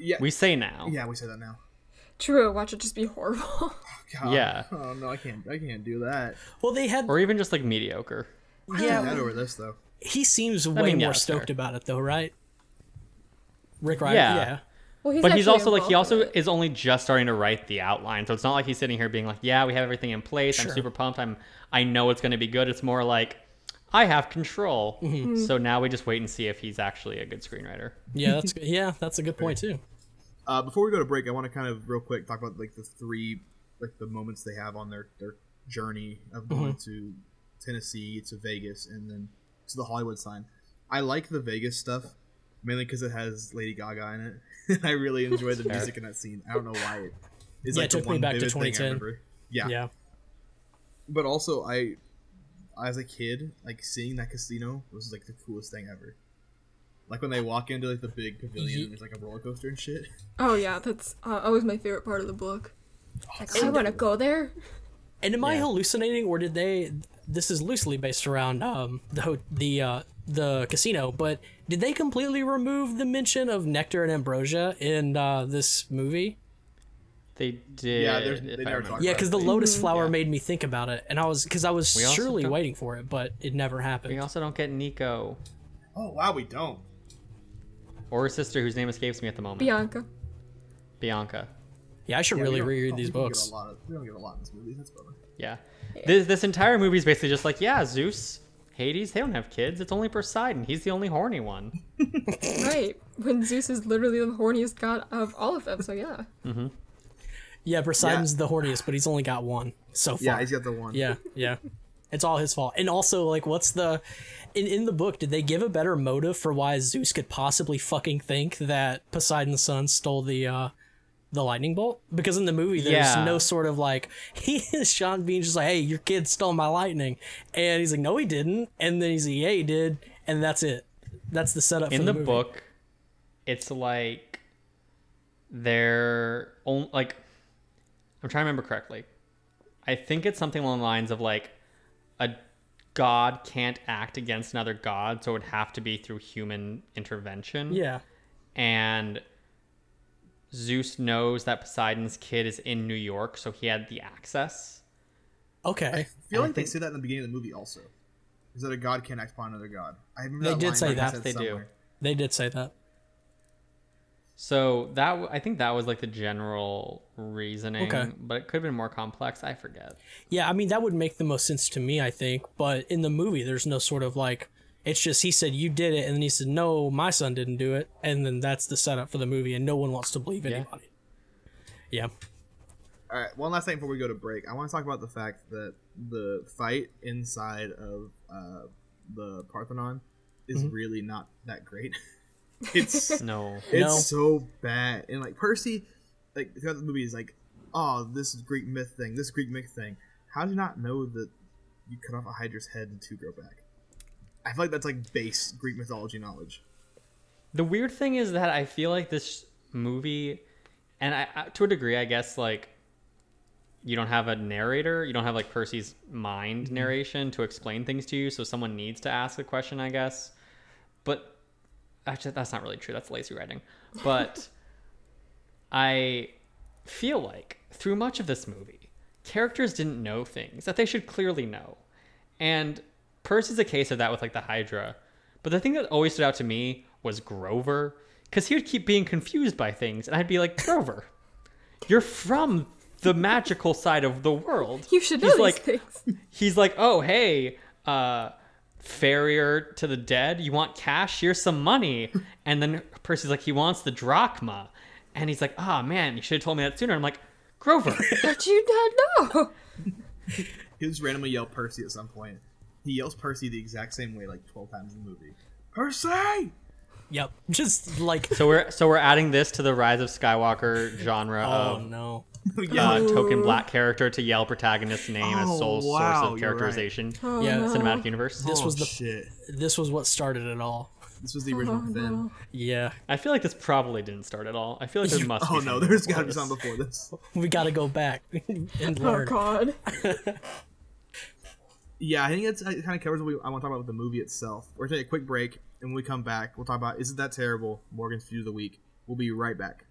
Yeah, We say now. yeah, we say that now. True, watch it just be horrible. God. Yeah. Oh no, I can't. I can't do that. Well, they had. Or even just like mediocre. I Yeah. can't over this though. He seems way mean, more that's stoked fair. about it, though, right? Rick Riordan. Yeah. Yeah. Well, he's but he's also like he also is only just starting to write the outline so it's not like he's sitting here being like yeah we have everything in place Sure. i'm super pumped i'm i know it's going to be good it's more like i have control Mm-hmm. so now we just wait and see if he's actually a good screenwriter Yeah, that's good. Yeah, that's a good point too. Uh, before we go to break, I want to kind of real quick talk about like the three like the moments they have on their their journey of going to Tennessee to Vegas and then to the Hollywood sign. I like the Vegas stuff mainly because it has Lady Gaga in it. I really enjoy the music in that scene. I don't know why. It's Yeah, like it the took me one back to vivid thing I 2010. remember. Yeah. yeah. but also I, as a kid, like seeing that casino was like the coolest thing ever. Like when they walk into like the big pavilion, Ye- and there's like a roller coaster and shit. Oh yeah, that's uh, always my favorite part of the book. Like, I want to go there. And am I hallucinating, or did they? This is loosely based around um, the the uh, the casino, but did they completely remove the mention of nectar and ambrosia in uh, this movie? They did. Yeah, there's- if they I never remember talked Yeah, because the lotus flower Yeah. made me think about it, and I was because I was We surely waiting for it, but it never happened. We also don't get Nico Oh wow, we don't. or her sister, whose name escapes me at the moment. Bianca. Bianca. yeah, I should Yeah, really reread oh, these we don't get books. of- we don't get a lot in this movie. That's bummer. Yeah. This this entire movie is basically just like, yeah, Zeus, Hades, they don't have kids. It's only Poseidon. He's the only horny one. Right. When Zeus is literally the horniest god of all of them. So yeah. Mm-hmm. Yeah, Poseidon's the horniest, but he's only got one so far. Yeah, he's got the one. Yeah, yeah. It's all his fault. And also, like, what's the in in the book? Did they give a better motive for why Zeus could possibly fucking think that Poseidon's son stole the uh the lightning bolt? Because in the movie, there's Yeah. no sort of like he is Sean Bean just like, hey, your kid stole my lightning, and he's like, no, he didn't, and then he's like, yeah, he did, and that's it. That's the setup In for the the, book, it's like they're on, like I'm trying to remember correctly. I think it's something along the lines of like a god can't act against another god, so it would have to be through human intervention. Yeah, and Zeus knows that Poseidon's kid is in New York, so he had the access. okay. I feel I like they say that in the beginning of the movie also. Is that a god can't act upon another god? I remember They that did say that. said They do. They did say that. So that I think that was like the general reasoning, Okay. but it could have been more complex. I forget. Yeah, I mean that would make the most sense to me, I think. But in the movie, there's no sort of like it's just he said you did it, and then he said no, my son didn't do it, and then that's the setup for the movie, and no one wants to believe anybody. Yeah, All right, one last thing before we go to break. I want to talk about the fact that the fight inside of uh, the Parthenon is Mm-hmm. really not that great. it's No. it's No. so bad, and like Percy, like throughout the movie is like, oh, this is Greek myth thing, this Greek myth thing. How do you not know that you cut off a Hydra's head and two grow back? I feel like that's like base Greek mythology knowledge. The weird thing is that I feel like this movie, and I, to a degree, I guess like you don't have a narrator, you don't have like Percy's mind mm-hmm. narration to explain things to you, so someone needs to ask a question, I guess. But actually, that's not really true. That's lazy writing. But I feel like through much of this movie, characters didn't know things that they should clearly know. And Percy's a case of that with like the Hydra. But the thing that always stood out to me was Grover, because he would keep being confused by things, and I'd be like, Grover, you're from the magical side of the world. You should know He's these like, things. he's like, oh hey, uh, farrier to the dead, you want cash? Here's some money. And then Percy's like, he wants the drachma, and he's like, ah man, you should have told me that sooner. I'm like, Grover, How'd you not know? He'll just randomly yelled Percy at some point. He yells Percy the exact same way like twelve times in the movie. Percy! yep. Just like so we're so we're adding this to the Rise of Skywalker genre oh of no. yeah. uh, token black character to yell protagonist's name as Oh, sole wow, source of you're right. characterization Oh, Yeah, no. cinematic universe. This oh, was the shit. this was what started it all. This was the original Oh, Finn. no. Yeah, I feel like this probably didn't start at all. I feel like there must. Oh be no, something there's before got to be this. something before this. we got to go back and learn. Oh god. Yeah, I think it kind of covers what we, I want to talk about with the movie itself. We're to take a quick break, and when we come back, we'll talk about Is It That Terrible? Morgan's View of the Week. We'll be right back.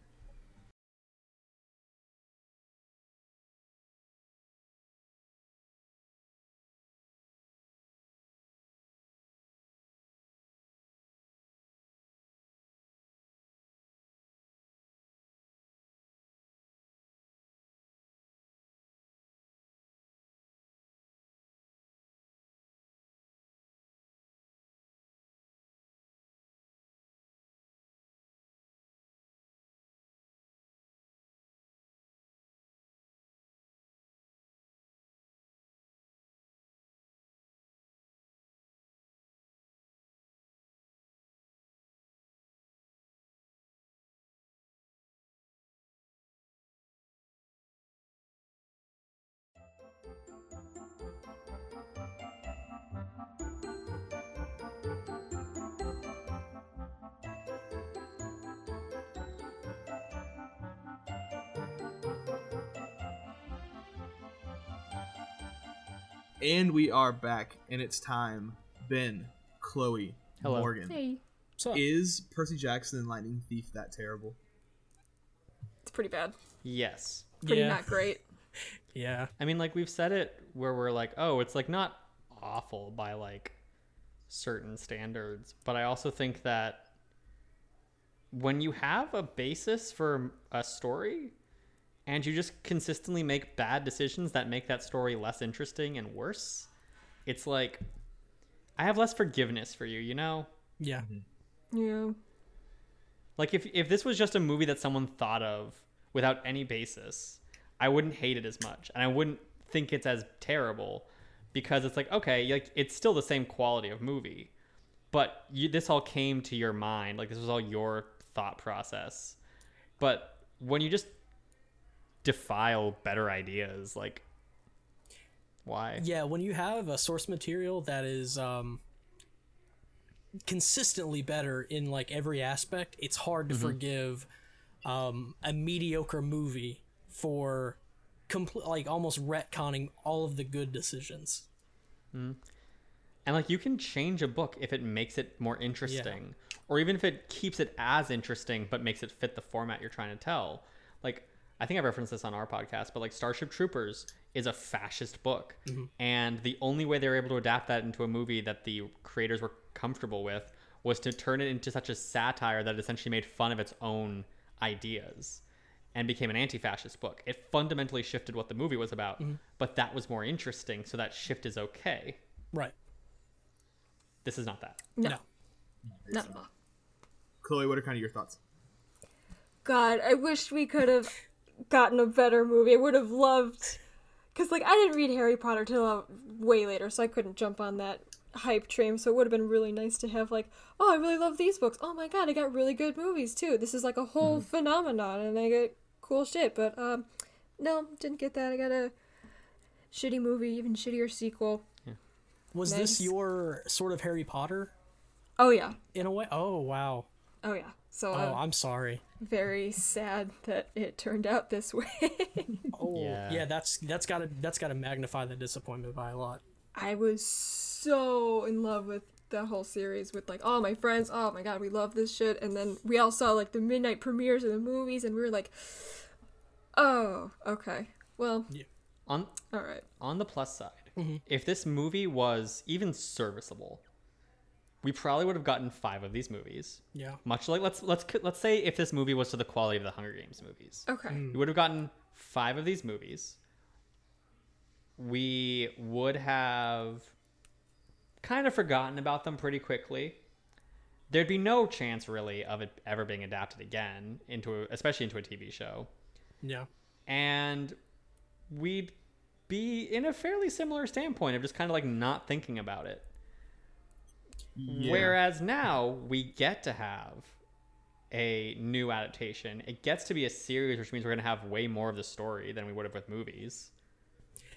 And we are back, and it's time. Ben, Chloe, Hello. Morgan. Hey, So Is Percy Jackson and Lightning Thief that terrible? it's pretty bad. Yes. Pretty yeah, not great. yeah, I mean, like we've said it where we're like, oh, it's like not awful by like certain standards, but I also think that when you have a basis for a story and you just consistently make bad decisions that make that story less interesting and worse, it's like I have less forgiveness for you, you know? yeah, mm-hmm. Yeah. Like if if this was just a movie that someone thought of without any basis, I wouldn't hate it as much, and I wouldn't think it's as terrible because it's like okay, like it's still the same quality of movie, but you, this all came to your mind, like this was all your thought process. But when you just defile better ideas, like why? yeah. When you have a source material that is um, consistently better in like every aspect, it's hard to forgive um, a mediocre movie for complete like almost retconning all of the good decisions. And like you can change a book if it makes it more interesting, or even if it keeps it as interesting but makes it fit the format you're trying to tell. Like I think I referenced this on our podcast, but like Starship Troopers is a fascist book, mm-hmm. and the only way they were able to adapt that into a movie that the creators were comfortable with was to turn it into such a satire that it essentially made fun of its own ideas and became an anti-fascist book. It fundamentally shifted what the movie was about, mm-hmm. but that was more interesting, so that shift is okay. Right. This is not that. No. No. Not at all. Chloe, what are kind of your thoughts? God, I wish we could have gotten a better movie. I would have loved. Because, like, I didn't read Harry Potter till uh, way later, so I couldn't jump on that hype train. So it would have been really nice to have, like, oh, I really love these books. Oh my god, I got really good movies, too. This is, like, a whole phenomenon, and I get cool shit. But, um, no, didn't get that. I got a shitty movie, even shittier sequel. Yeah. Was Nice. this your sort of Harry Potter Oh, yeah. in a way? Oh wow. Oh, yeah. So, Oh, uh, I'm sorry. very sad that it turned out this way. Oh Yeah. yeah, that's that's gotta that's gotta magnify the disappointment by a lot. I was so in love with the whole series with like all my friends. Oh my god, we love this shit. And then we all saw like the midnight premieres of the movies, and we were like, oh, okay, well, yeah. On all right. on the plus side, if this movie was even serviceable, we probably would have gotten five of these movies. Yeah. Much like let's let's let's say if this movie was to the quality of the Hunger Games movies, Okay. Hmm. we would have gotten five of these movies. We would have kind of forgotten about them pretty quickly. There'd be no chance really of it ever being adapted again into a, especially into a TV show. Yeah. and we'd be in a fairly similar standpoint of just kind of like not thinking about it. Yeah. Whereas now we get to have a new adaptation. It gets to be a series, which means we're going to have way more of the story than we would have with movies.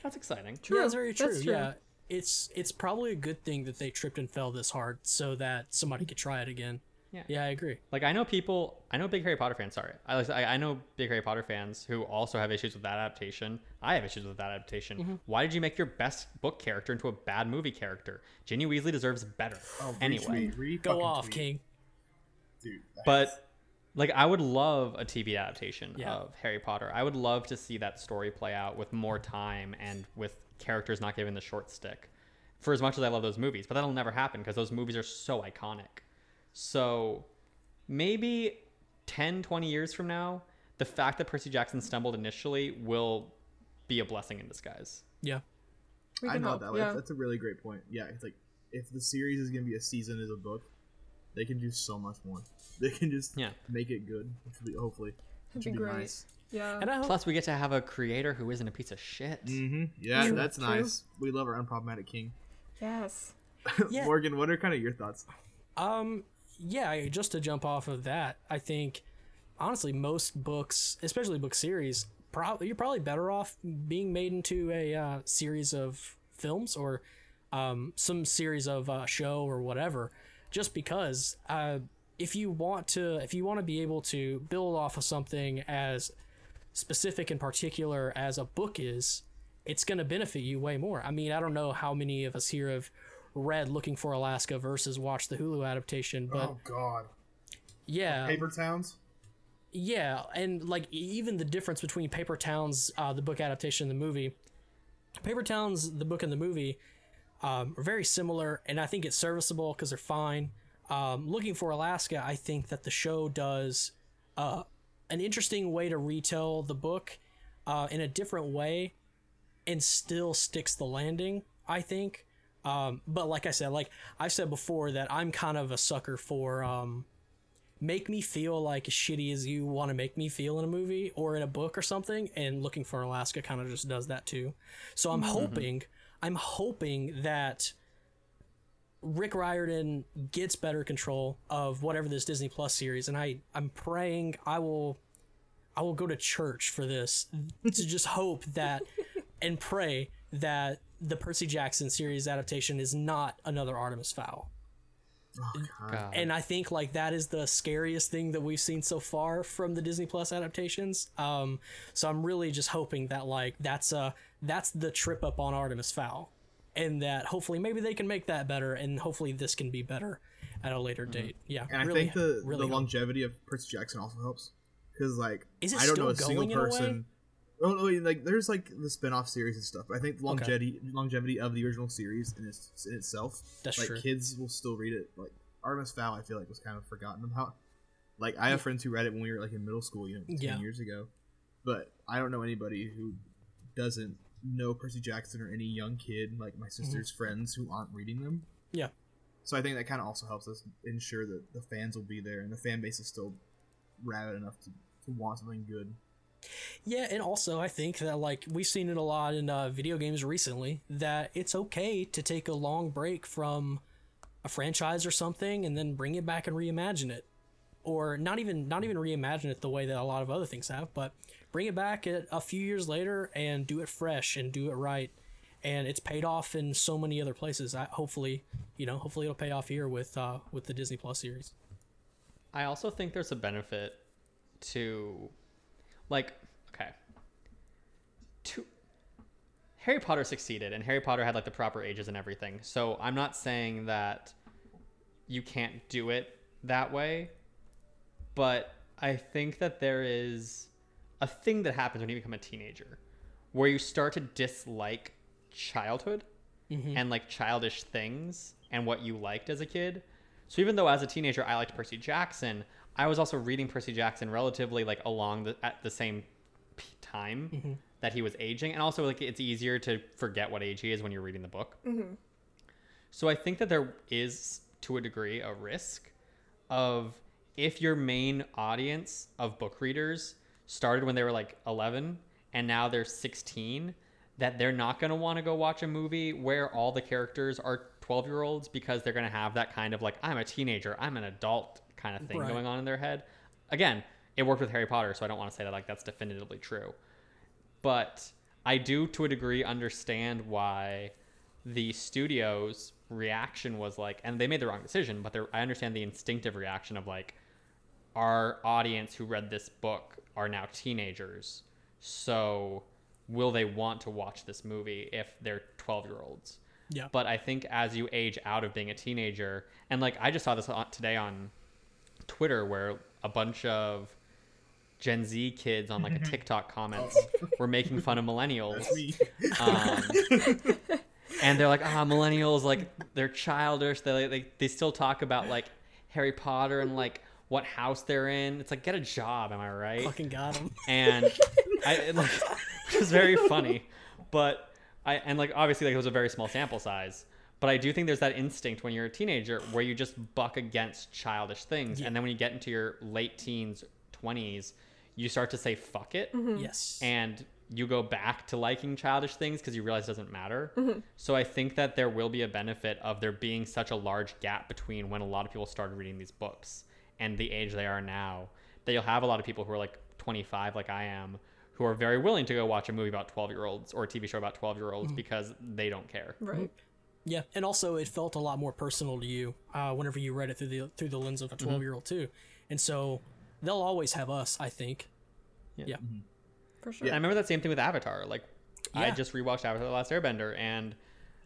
That's exciting. Yeah, that's very true. That's true. Yeah. It's it's probably a good thing that they tripped and fell this hard so that somebody could try it again. Yeah. Yeah, I agree. Like I know people, I know big Harry Potter fans. Sorry, I I I know big Harry Potter fans who also have issues with that adaptation. I have issues with that adaptation. Mm-hmm. Why did you make your best book character into a bad movie character? Ginny Weasley deserves better. Oh, anyway, retweet, Go off, tweet. King. Dude, but like I would love a TV adaptation Yeah. of Harry Potter. I would love to see that story play out with more time and with characters not given the short stick. For as much as I love those movies, but that'll never happen because those movies are so iconic. So maybe 10, 20 years from now, the fact that Percy Jackson stumbled initially will be a blessing in disguise. Yeah. I know hope. that. Yeah. That's a really great point. Yeah, it's like if the series is gonna be a season as a book, they can do so much more. They can just Yeah. make it good, which will be hopefully. That'd be be great. nice. Yeah. And I hope Plus, we get to have a creator who isn't a piece of shit. Mm-hmm. Yeah, True, that's true. nice. We love our unproblematic king. yes. Yeah. Morgan, what are kind of your thoughts? Um, yeah, just to jump off of that, I think honestly most books, especially book series, probably you're probably better off being made into a uh, series of films or um, some series of uh, show or whatever. Just because uh, if you want to, if you want to be able to build off of something as specific and particular as a book is, it's going to benefit you way more. I mean, I don't know how many of us here have read Looking for Alaska versus watch the Hulu adaptation, but oh God, yeah, Paper Towns. yeah, and like even the difference between Paper Towns, uh, the book adaptation, and the movie. Paper Towns, the book and the movie, um, are very similar, and I think it's serviceable because they're fine. Um, Looking for Alaska, I think that the show does uh, an interesting way to retell the book uh, in a different way, and still sticks the landing. I think, um, but like I said, like I've said before, that I'm kind of a sucker for. Um, make me feel like as shitty as you want to make me feel in a movie or in a book or something and looking for alaska kind of just does that too so i'm hoping i'm hoping that rick riordan gets better control of whatever this disney plus series and i i'm praying i will i will go to church for this to just hope that and pray that the percy jackson series adaptation is not another artemis fowl God. and I think like that is the scariest thing that we've seen so far from the Disney Plus adaptations. Um, so I'm really just hoping that like that's uh that's the trip up on Artemis Fowl, and that hopefully maybe they can make that better, and hopefully this can be better at a later date. Yeah, And really, I think the really the hope. longevity of Percy Jackson also helps because like Is it I don't know a single going in a way? person. Oh no, like there's like the spin-off series and stuff. I think the longevity longevity of the original series in, its, in itself. That's like true. kids will still read it. Like Artemis Fowl, I feel like was kind of forgotten about. Like I have friends who read it when we were like in middle school, you know, ten Yeah. years ago. But I don't know anybody who doesn't know Percy Jackson or any young kid like my sister's friends who aren't reading them. Mm-hmm. Yeah. So I think that kind of also helps us ensure that the fans will be there and the fan base is still rabid enough to, to want something good. Yeah, and also I think that like we've seen it a lot in uh, video games recently that it's okay to take a long break from a franchise or something and then bring it back and reimagine it, or not even not even reimagine it the way that a lot of other things have, but bring it back a few years later and do it fresh and do it right. And it's paid off in so many other places. I, hopefully, you know, hopefully it'll pay off here with uh, with the Disney Plus series. I also think there's a benefit to, like, okay, to Harry Potter succeeded, and Harry Potter had like the proper ages and everything. So I'm not saying that you can't do it that way, but I think that there is a thing that happens when you become a teenager, where you start to dislike childhood mm-hmm. and like childish things and what you liked as a kid. So even though as a teenager I liked Percy Jackson, I was also reading Percy Jackson relatively like along the at the same time mm-hmm. that he was aging, and also like it's easier to forget what age he is when you're reading the book. Mm-hmm. So I think that there is to a degree a risk of if your main audience of book readers started when they were like 11 and now they're 16 that they're not going to want to go watch a movie where all the characters are 12 year olds because they're going to have that kind of like i'm a teenager. I'm an adult kind of thing Right. going on in their head again it worked with harry potter so i don't want to say that like that's definitively true but I do to a degree understand why the studio's reaction was like, and they made the wrong decision, but I understand the instinctive reaction of like, our audience who read this book are now teenagers, so will they want to watch this movie if they're 12 year olds? Yeah. But I think as you age out of being a teenager, and like I just saw this on- today on Twitter where a bunch of Gen Z kids on like a TikTok comments were making fun of millennials. Um, and they're like, ah, millennials, like they're childish. They, they they still talk about like Harry Potter and like what house they're in. It's like get a job, am I right? Fucking got him. and I it, like which was very funny, but I and like obviously like it was a very small sample size. But I do think there's that instinct when you're a teenager where you just buck against childish things, and then when you get into your late teens, twenties, you start to say fuck it, mm-hmm. Yes. and you go back to liking childish things because you realize it doesn't matter. Mm-hmm. So I think that there will be a benefit of there being such a large gap between when a lot of people started reading these books and the age they are now. That you'll have a lot of people who are like 25, like I am, who are very willing to go watch a movie about 12 year olds or a TV show about 12 year olds mm-hmm. because they don't care. Right. Yeah, and also it felt a lot more personal to you uh, whenever you read it through the through the lens of a twelve year old too, and so they'll always have us. I think. Yeah. Yeah. For sure. And I remember that same thing with Avatar. Like I just rewatched Avatar: The Last Airbender, and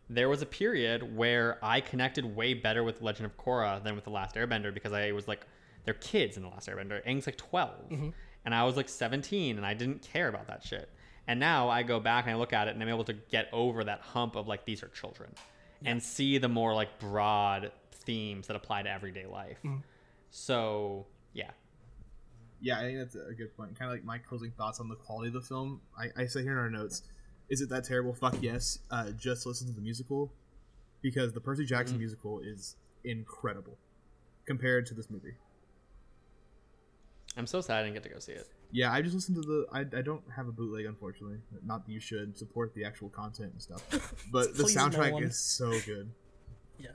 there was a period where I connected way better with Legend of Korra than with The Last Airbender because I was like, they're kids in The Last Airbender. Aang's like 12, Mm-hmm. and I was like 17, and I didn't care about that shit. And now I go back and I look at it, and I'm able to get over that hump of like these are children, and see the more like broad themes that apply to everyday life. Mm-hmm. So yeah, Yeah, I think that's a good point. Kind of like my closing thoughts on the quality of the film. I, I say here in our notes, is it that terrible? Fuck yes. Uh, just listen to the musical because the Percy Jackson musical is incredible compared to this movie. I'm so sad I didn't get to go see it. Yeah, I just listened to the. I, I don't have a bootleg, unfortunately. Not that you should support the actual content and stuff, but the Please, no soundtrack is so good. Yeah.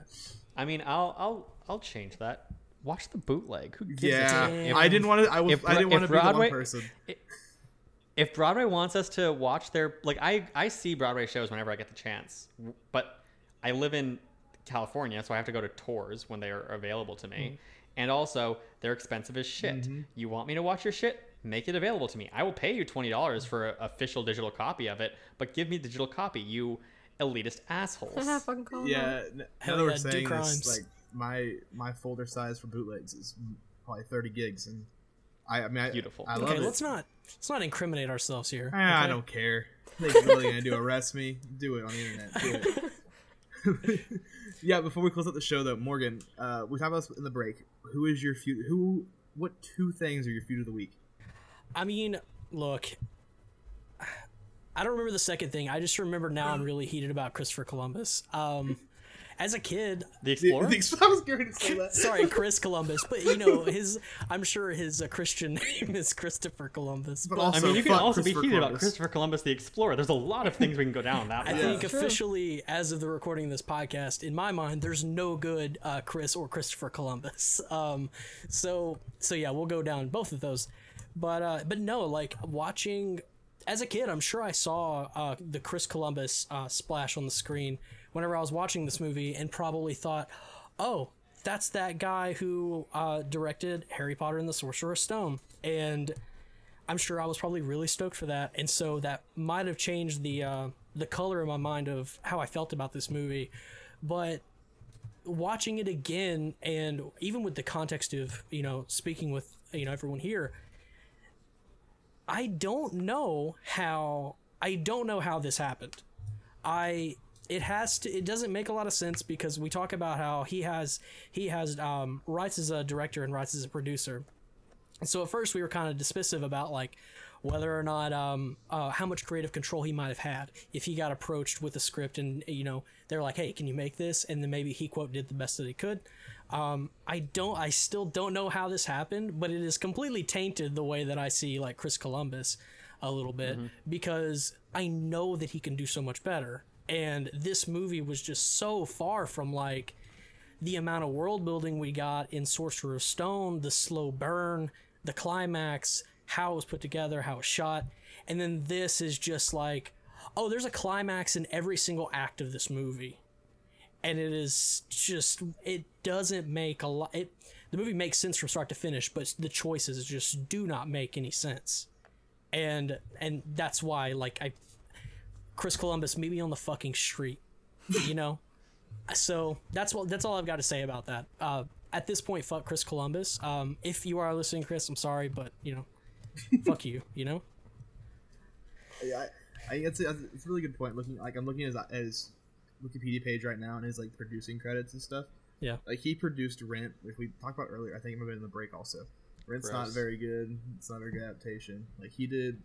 I mean, I'll I'll I'll change that. Watch the bootleg. Who gives Yeah, a I didn't want to. I was. if I didn't want to be the one person. if Broadway wants us to watch their like I I see Broadway shows whenever I get the chance, but I live in California, so I have to go to tours when they are available to me. Mm-hmm. And also, they're expensive as shit. Mm-hmm. You want me to watch your shit? Make it available to me. I will pay you twenty dollars for an official digital copy of it, but give me the digital copy, you elitist assholes. fucking call 'em Yeah, out. n- Hell now that we're yeah, do saying this, like my my folder size for bootlegs is probably thirty gigs, and I, I mean, I, Beautiful. I love Okay, it. let's not let's not incriminate ourselves here. Ah, I don't care. They're really gonna do arrest me? Do it on the internet. Do it. yeah. Before we close out the show, though, Morgan, uh, we talked about this in the break. Who is your feud? Who? What two things are your feud of the week? I mean, look, I don't remember the second thing. I just remember now I'm really heated about Christopher Columbus. Um, as a kid, The The, Explorer. the, I was going to say that. sorry, Chris Columbus, but you know his. I'm sure his uh, Christian name is Christopher Columbus. But But, also- I mean, you can also be Christopher heated about Columbus. Christopher Columbus, the Explorer. There's a lot of things we can go down that I way. think True. officially, as of the recording of this podcast, in my mind, there's no good uh, Chris or Christopher Columbus. Um, so so yeah, we'll go down both of those. But uh, but no, like watching as a kid, I'm sure I saw uh, the Chris Columbus uh, splash on the screen whenever I was watching this movie, and probably thought, oh. That's that guy who uh, directed Harry Potter and the Sorcerer's Stone, and I'm sure I was probably really stoked for that, and so that might have changed the uh, the color in my mind of how I felt about this movie. But watching it again, and even with the context of you know speaking with you know everyone here, I don't know how I don't know how this happened. I it has to it doesn't make a lot of sense because we talk about how he has he has um, rights as a director and rights as a producer. So at first we were kind of dismissive about like whether or not um uh, how much creative control he might have had if he got approached with a script and you know they're like hey can you make this? And then maybe he quote did the best that he could um i don't i still don't know how this happened but it is completely tainted the way that i see like chris columbus a little bit because i know that he can do so much better. And this movie was just so far from like the amount of world building we got in Sorcerer's Stone, the slow burn, the climax, how it was put together, how it was shot, and then this is just like, oh, there's a climax in every single act of this movie, and it is just it doesn't make a lot. It the movie makes sense from start to finish, but the choices just do not make any sense, and and that's why like I, Chris Columbus, meet me on the fucking street, you know so that's what that's all I've got to say about that. Uh, at this point, fuck Chris Columbus. Um, if you are listening, Chris, I'm sorry, but you know, fuck you. You know, Yeah, I, I it's, a, it's a really good point. Looking like I'm looking at his, his Wikipedia page right now and his like producing credits and stuff. Yeah. like he produced Rent, which we talked about earlier. I think it might have been in the break also. Rent's not very good. It's not a very good adaptation. Like he did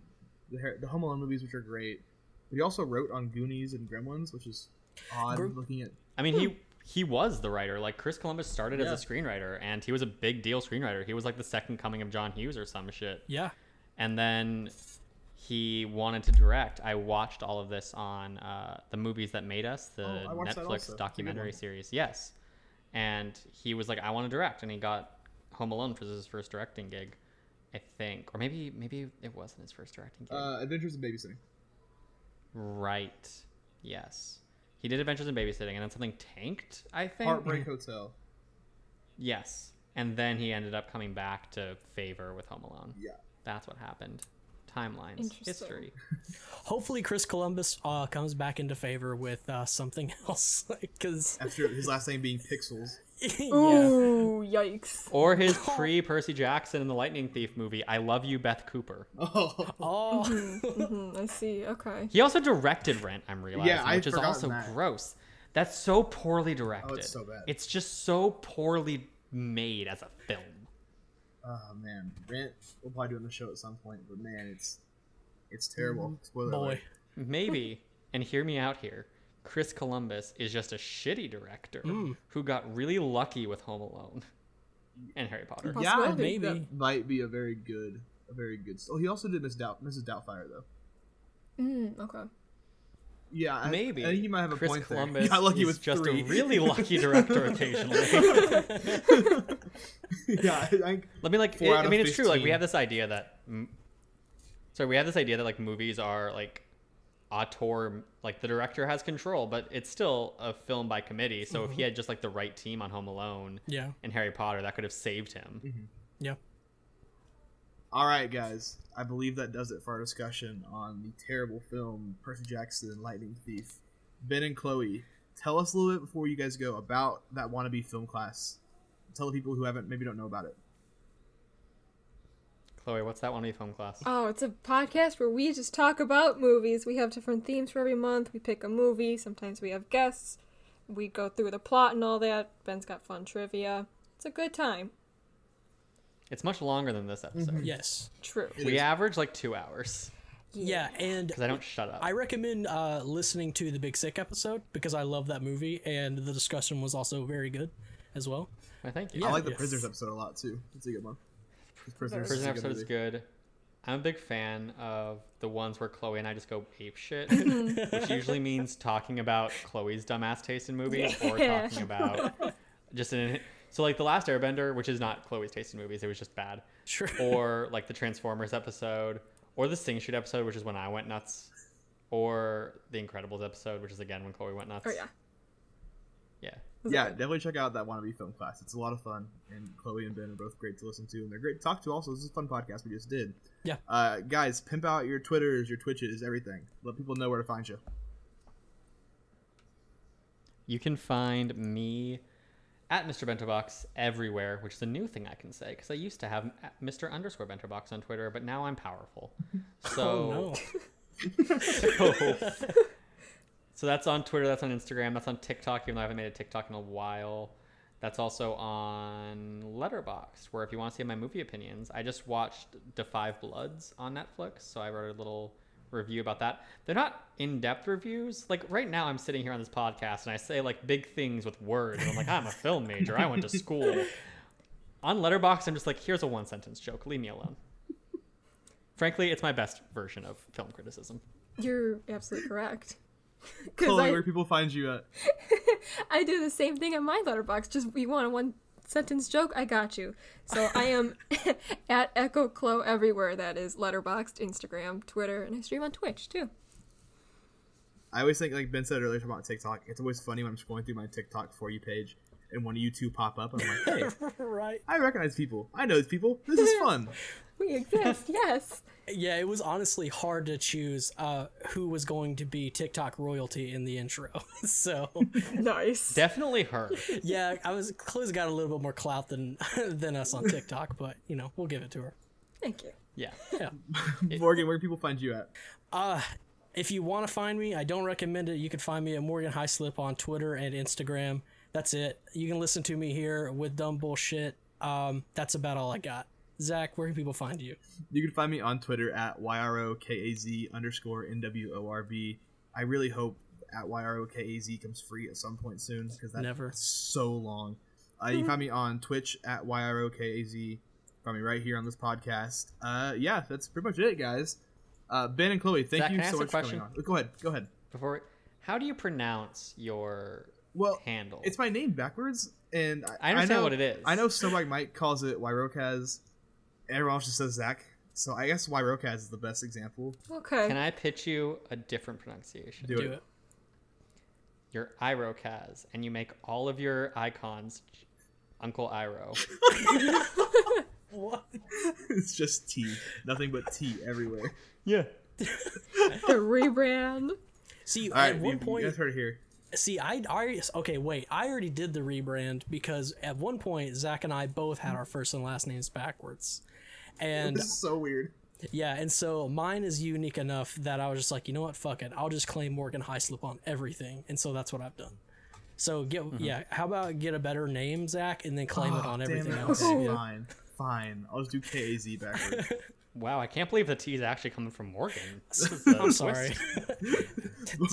the Har- the Home Alone movies, which are great. But he also wrote on Goonies and Gremlins, which is odd. Gr- looking at I mean, he hmm. he was the writer. Like Chris Columbus started Yeah. as a screenwriter, and he was a big deal screenwriter. He was like the second coming of John Hughes or some shit. yeah, And then he wanted to direct. I watched all of this on uh, the movies that made us, the Oh, I watched that also. Netflix It's a good documentary series. Yes, and he was like, "I want to direct," and he got Home Alone for his first directing gig, I think, or maybe maybe it wasn't his first directing gig. uh, Adventures in Babysitting. right. Yes. He did Adventures in Babysitting, and then something tanked. I think. Heartbreak Hotel. Yes. And then he ended up coming back to favor with Home Alone. Yeah. That's what happened. Timelines, history. Hopefully, Chris Columbus uh, comes back into favor with uh, something else, because After his last name being Pixels. yeah, Ooh, yikes. Or his pre Percy Jackson in the Lightning Thief movie, I Love You, Beth Cooper. Oh, oh, Hmm, I see. Okay. He also directed Rent, I'm realizing, Yeah, which is also that. gross. That's so poorly directed. Oh, so bad. It's just so poorly made as a film. Oh man, Rent. We'll probably do it on the show at some point, but man, it's it's terrible. Spoiler boy. alert. Maybe, and hear me out here, Chris Columbus is just a shitty director who got really lucky with Home Alone and Harry Potter. Possible. Yeah, I maybe. that might be a very good, a very good. Oh, he also did Miss Doubt, Mrs. Doubtfire though. Mm, okay. Yeah, I, Maybe I think you might have a Chris point Columbus there. He got lucky is with just three. a really lucky director occasionally. yeah, I think I mean, like, it- I of mean, it's true. Like, we have this idea that, m- sorry, we have this idea that like movies are like auteur, like the director has control, but it's still a film by committee. So if he mm-hmm. had just like the right team on Home Alone yeah, and Harry Potter, that could have saved him. Mm-hmm. yeah. All right, guys. I believe that does it for our discussion on the terrible film Percy Jackson and Lightning Thief. Ben and Chloe, tell us a little bit before you guys go about that wannabe film class. Tell the people who haven't maybe don't know about it. Chloe, what's that wannabe film class? Oh, it's a podcast where we just talk about movies. We have different themes for every month. We pick a movie. Sometimes we have guests. We go through the plot and all that. Ben's got fun trivia. It's a good time. It's much longer than this episode. Yes, True. It We is. average like two hours yeah, and because I don't shut up. I recommend uh, listening to the Big Sick episode because I love that movie, and the discussion was also very good as well. Why, thank you. Yeah. I like the yes. Prisoners episode a lot too. It's a good one. Prisoners, Prison is a episode is good. I'm a big fan of the ones where Chloe and I just go ape shit, which usually means talking about Chloe's dumbass taste in movies or talking about just an. So like the last Airbender, which is not Chloe's taste in movies, it was just bad, Sure. or like the Transformers episode, or the Sing Street episode, which is when I went nuts, or the Incredibles episode, which is again when Chloe went nuts. Oh yeah. yeah. Was Yeah, it good? definitely check out that wannabe film class. It's a lot of fun, and Chloe and Ben are both great to listen to, and they're great to talk to. Also, this is a fun podcast we just did. Yeah. Uh, guys, pimp out your Twitters, your Twitches, everything. Let people know where to find you. You can find me at Mr. Bentobox everywhere, which is a new thing I can say because I used to have Mr. underscore Bentobox on Twitter, but now I'm powerful. So, oh no. so, so that's on Twitter, that's on Instagram, that's on TikTok, even though I haven't made a TikTok in a while. That's also on Letterboxd, where if you want to see my movie opinions, I just watched Da Five Bloods on Netflix, so I wrote a little review about that. They're not in-depth reviews. Like right now, I'm sitting here on this podcast and I say like big things with words. And I'm like, I'm a film major. I went to school. On Letterboxd, I'm just like, here's a one-sentence joke. Leave me alone. Frankly, it's my best version of film criticism. You're absolutely correct. Because Chloe, I, where people find you at? I do the same thing on my Letterboxd. Just you want a one sentence joke? I got you. So I am at Echo Clo everywhere. That is Letterboxd, Instagram, Twitter, and I stream on Twitch too. I always think, like Ben said earlier about TikTok, it's always funny when I'm scrolling through my TikTok for you page, and one of you two pop up, and I'm like, hey, right. I recognize people. I know these people. This is fun. We exist. yes. Yeah, it was honestly hard to choose uh, who was going to be TikTok royalty in the intro. so Nice. Definitely her. yeah, I was Chloe's got a little bit more clout than than us on TikTok, but you know we'll give it to her. Thank you. Yeah. Yeah. Morgan, where can people find you at? Uh, if you want to find me, I don't recommend it. You can find me at Morgan Highslip on Twitter and Instagram. That's it. You can listen to me here with dumb bullshit. Um, that's about all I got. Zach, where can people find you? You can find me on Twitter at YROKAZ underscore NWORB. I really hope at YROKAZ comes free at some point soon because that's Never. so long. Uh, you can find me on Twitch at YROKAZ. Find me right here on this podcast. Uh, yeah, that's pretty much it, guys. Uh, ben and Chloe, thank Zach, you so much for coming on. Go ahead, go ahead. Before, how do you pronounce your Well, handle? it's my name backwards, and I understand know, what it is. I know Snowbike Mike calls it Wyrokaz. Everyone else just says Zach. So I guess Wyrokaz is the best example. Okay. Can I pitch you a different pronunciation? Do, Do it. it. You're Irokaz, and you make all of your icons Uncle Iroh. What? it's just T. Nothing but T everywhere. Yeah. The rebrand. See, All right, at one you, point, you guys heard it here. See, I already okay. Wait, I already did the rebrand because at one point Zach and I both had our first and last names backwards, and This is so weird. yeah, and so mine is unique enough that I was just like, you know what, fuck it, I'll just claim Morgan Hyslop on everything, and so that's what I've done. So get mm-hmm. yeah, how about get a better name, Zach, and then claim it Oh, on damn everything it. else. Okay, Yeah. Fine, fine. I'll just do K A Z backwards. Wow, I can't believe the T is actually coming from Morgan. I'm sorry.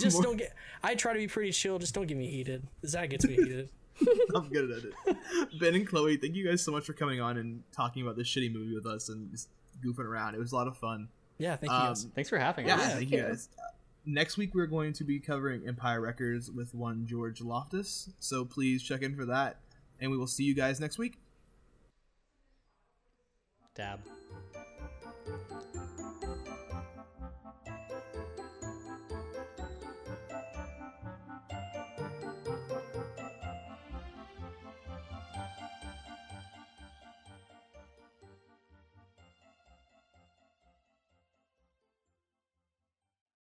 just don't get. I try to be pretty chill. Just don't get me heated. Zach gets me heated. I'm good at it. Ben and Chloe, thank you guys so much for coming on and talking about this shitty movie with us and just goofing around. It was a lot of fun. Yeah, thank you. Um, guys. Thanks for having Yeah, us. thank you guys. Uh, Next week we're going to be covering Empire Records with one George Loftus, so please check in for that, and we will see you guys next week. Dab.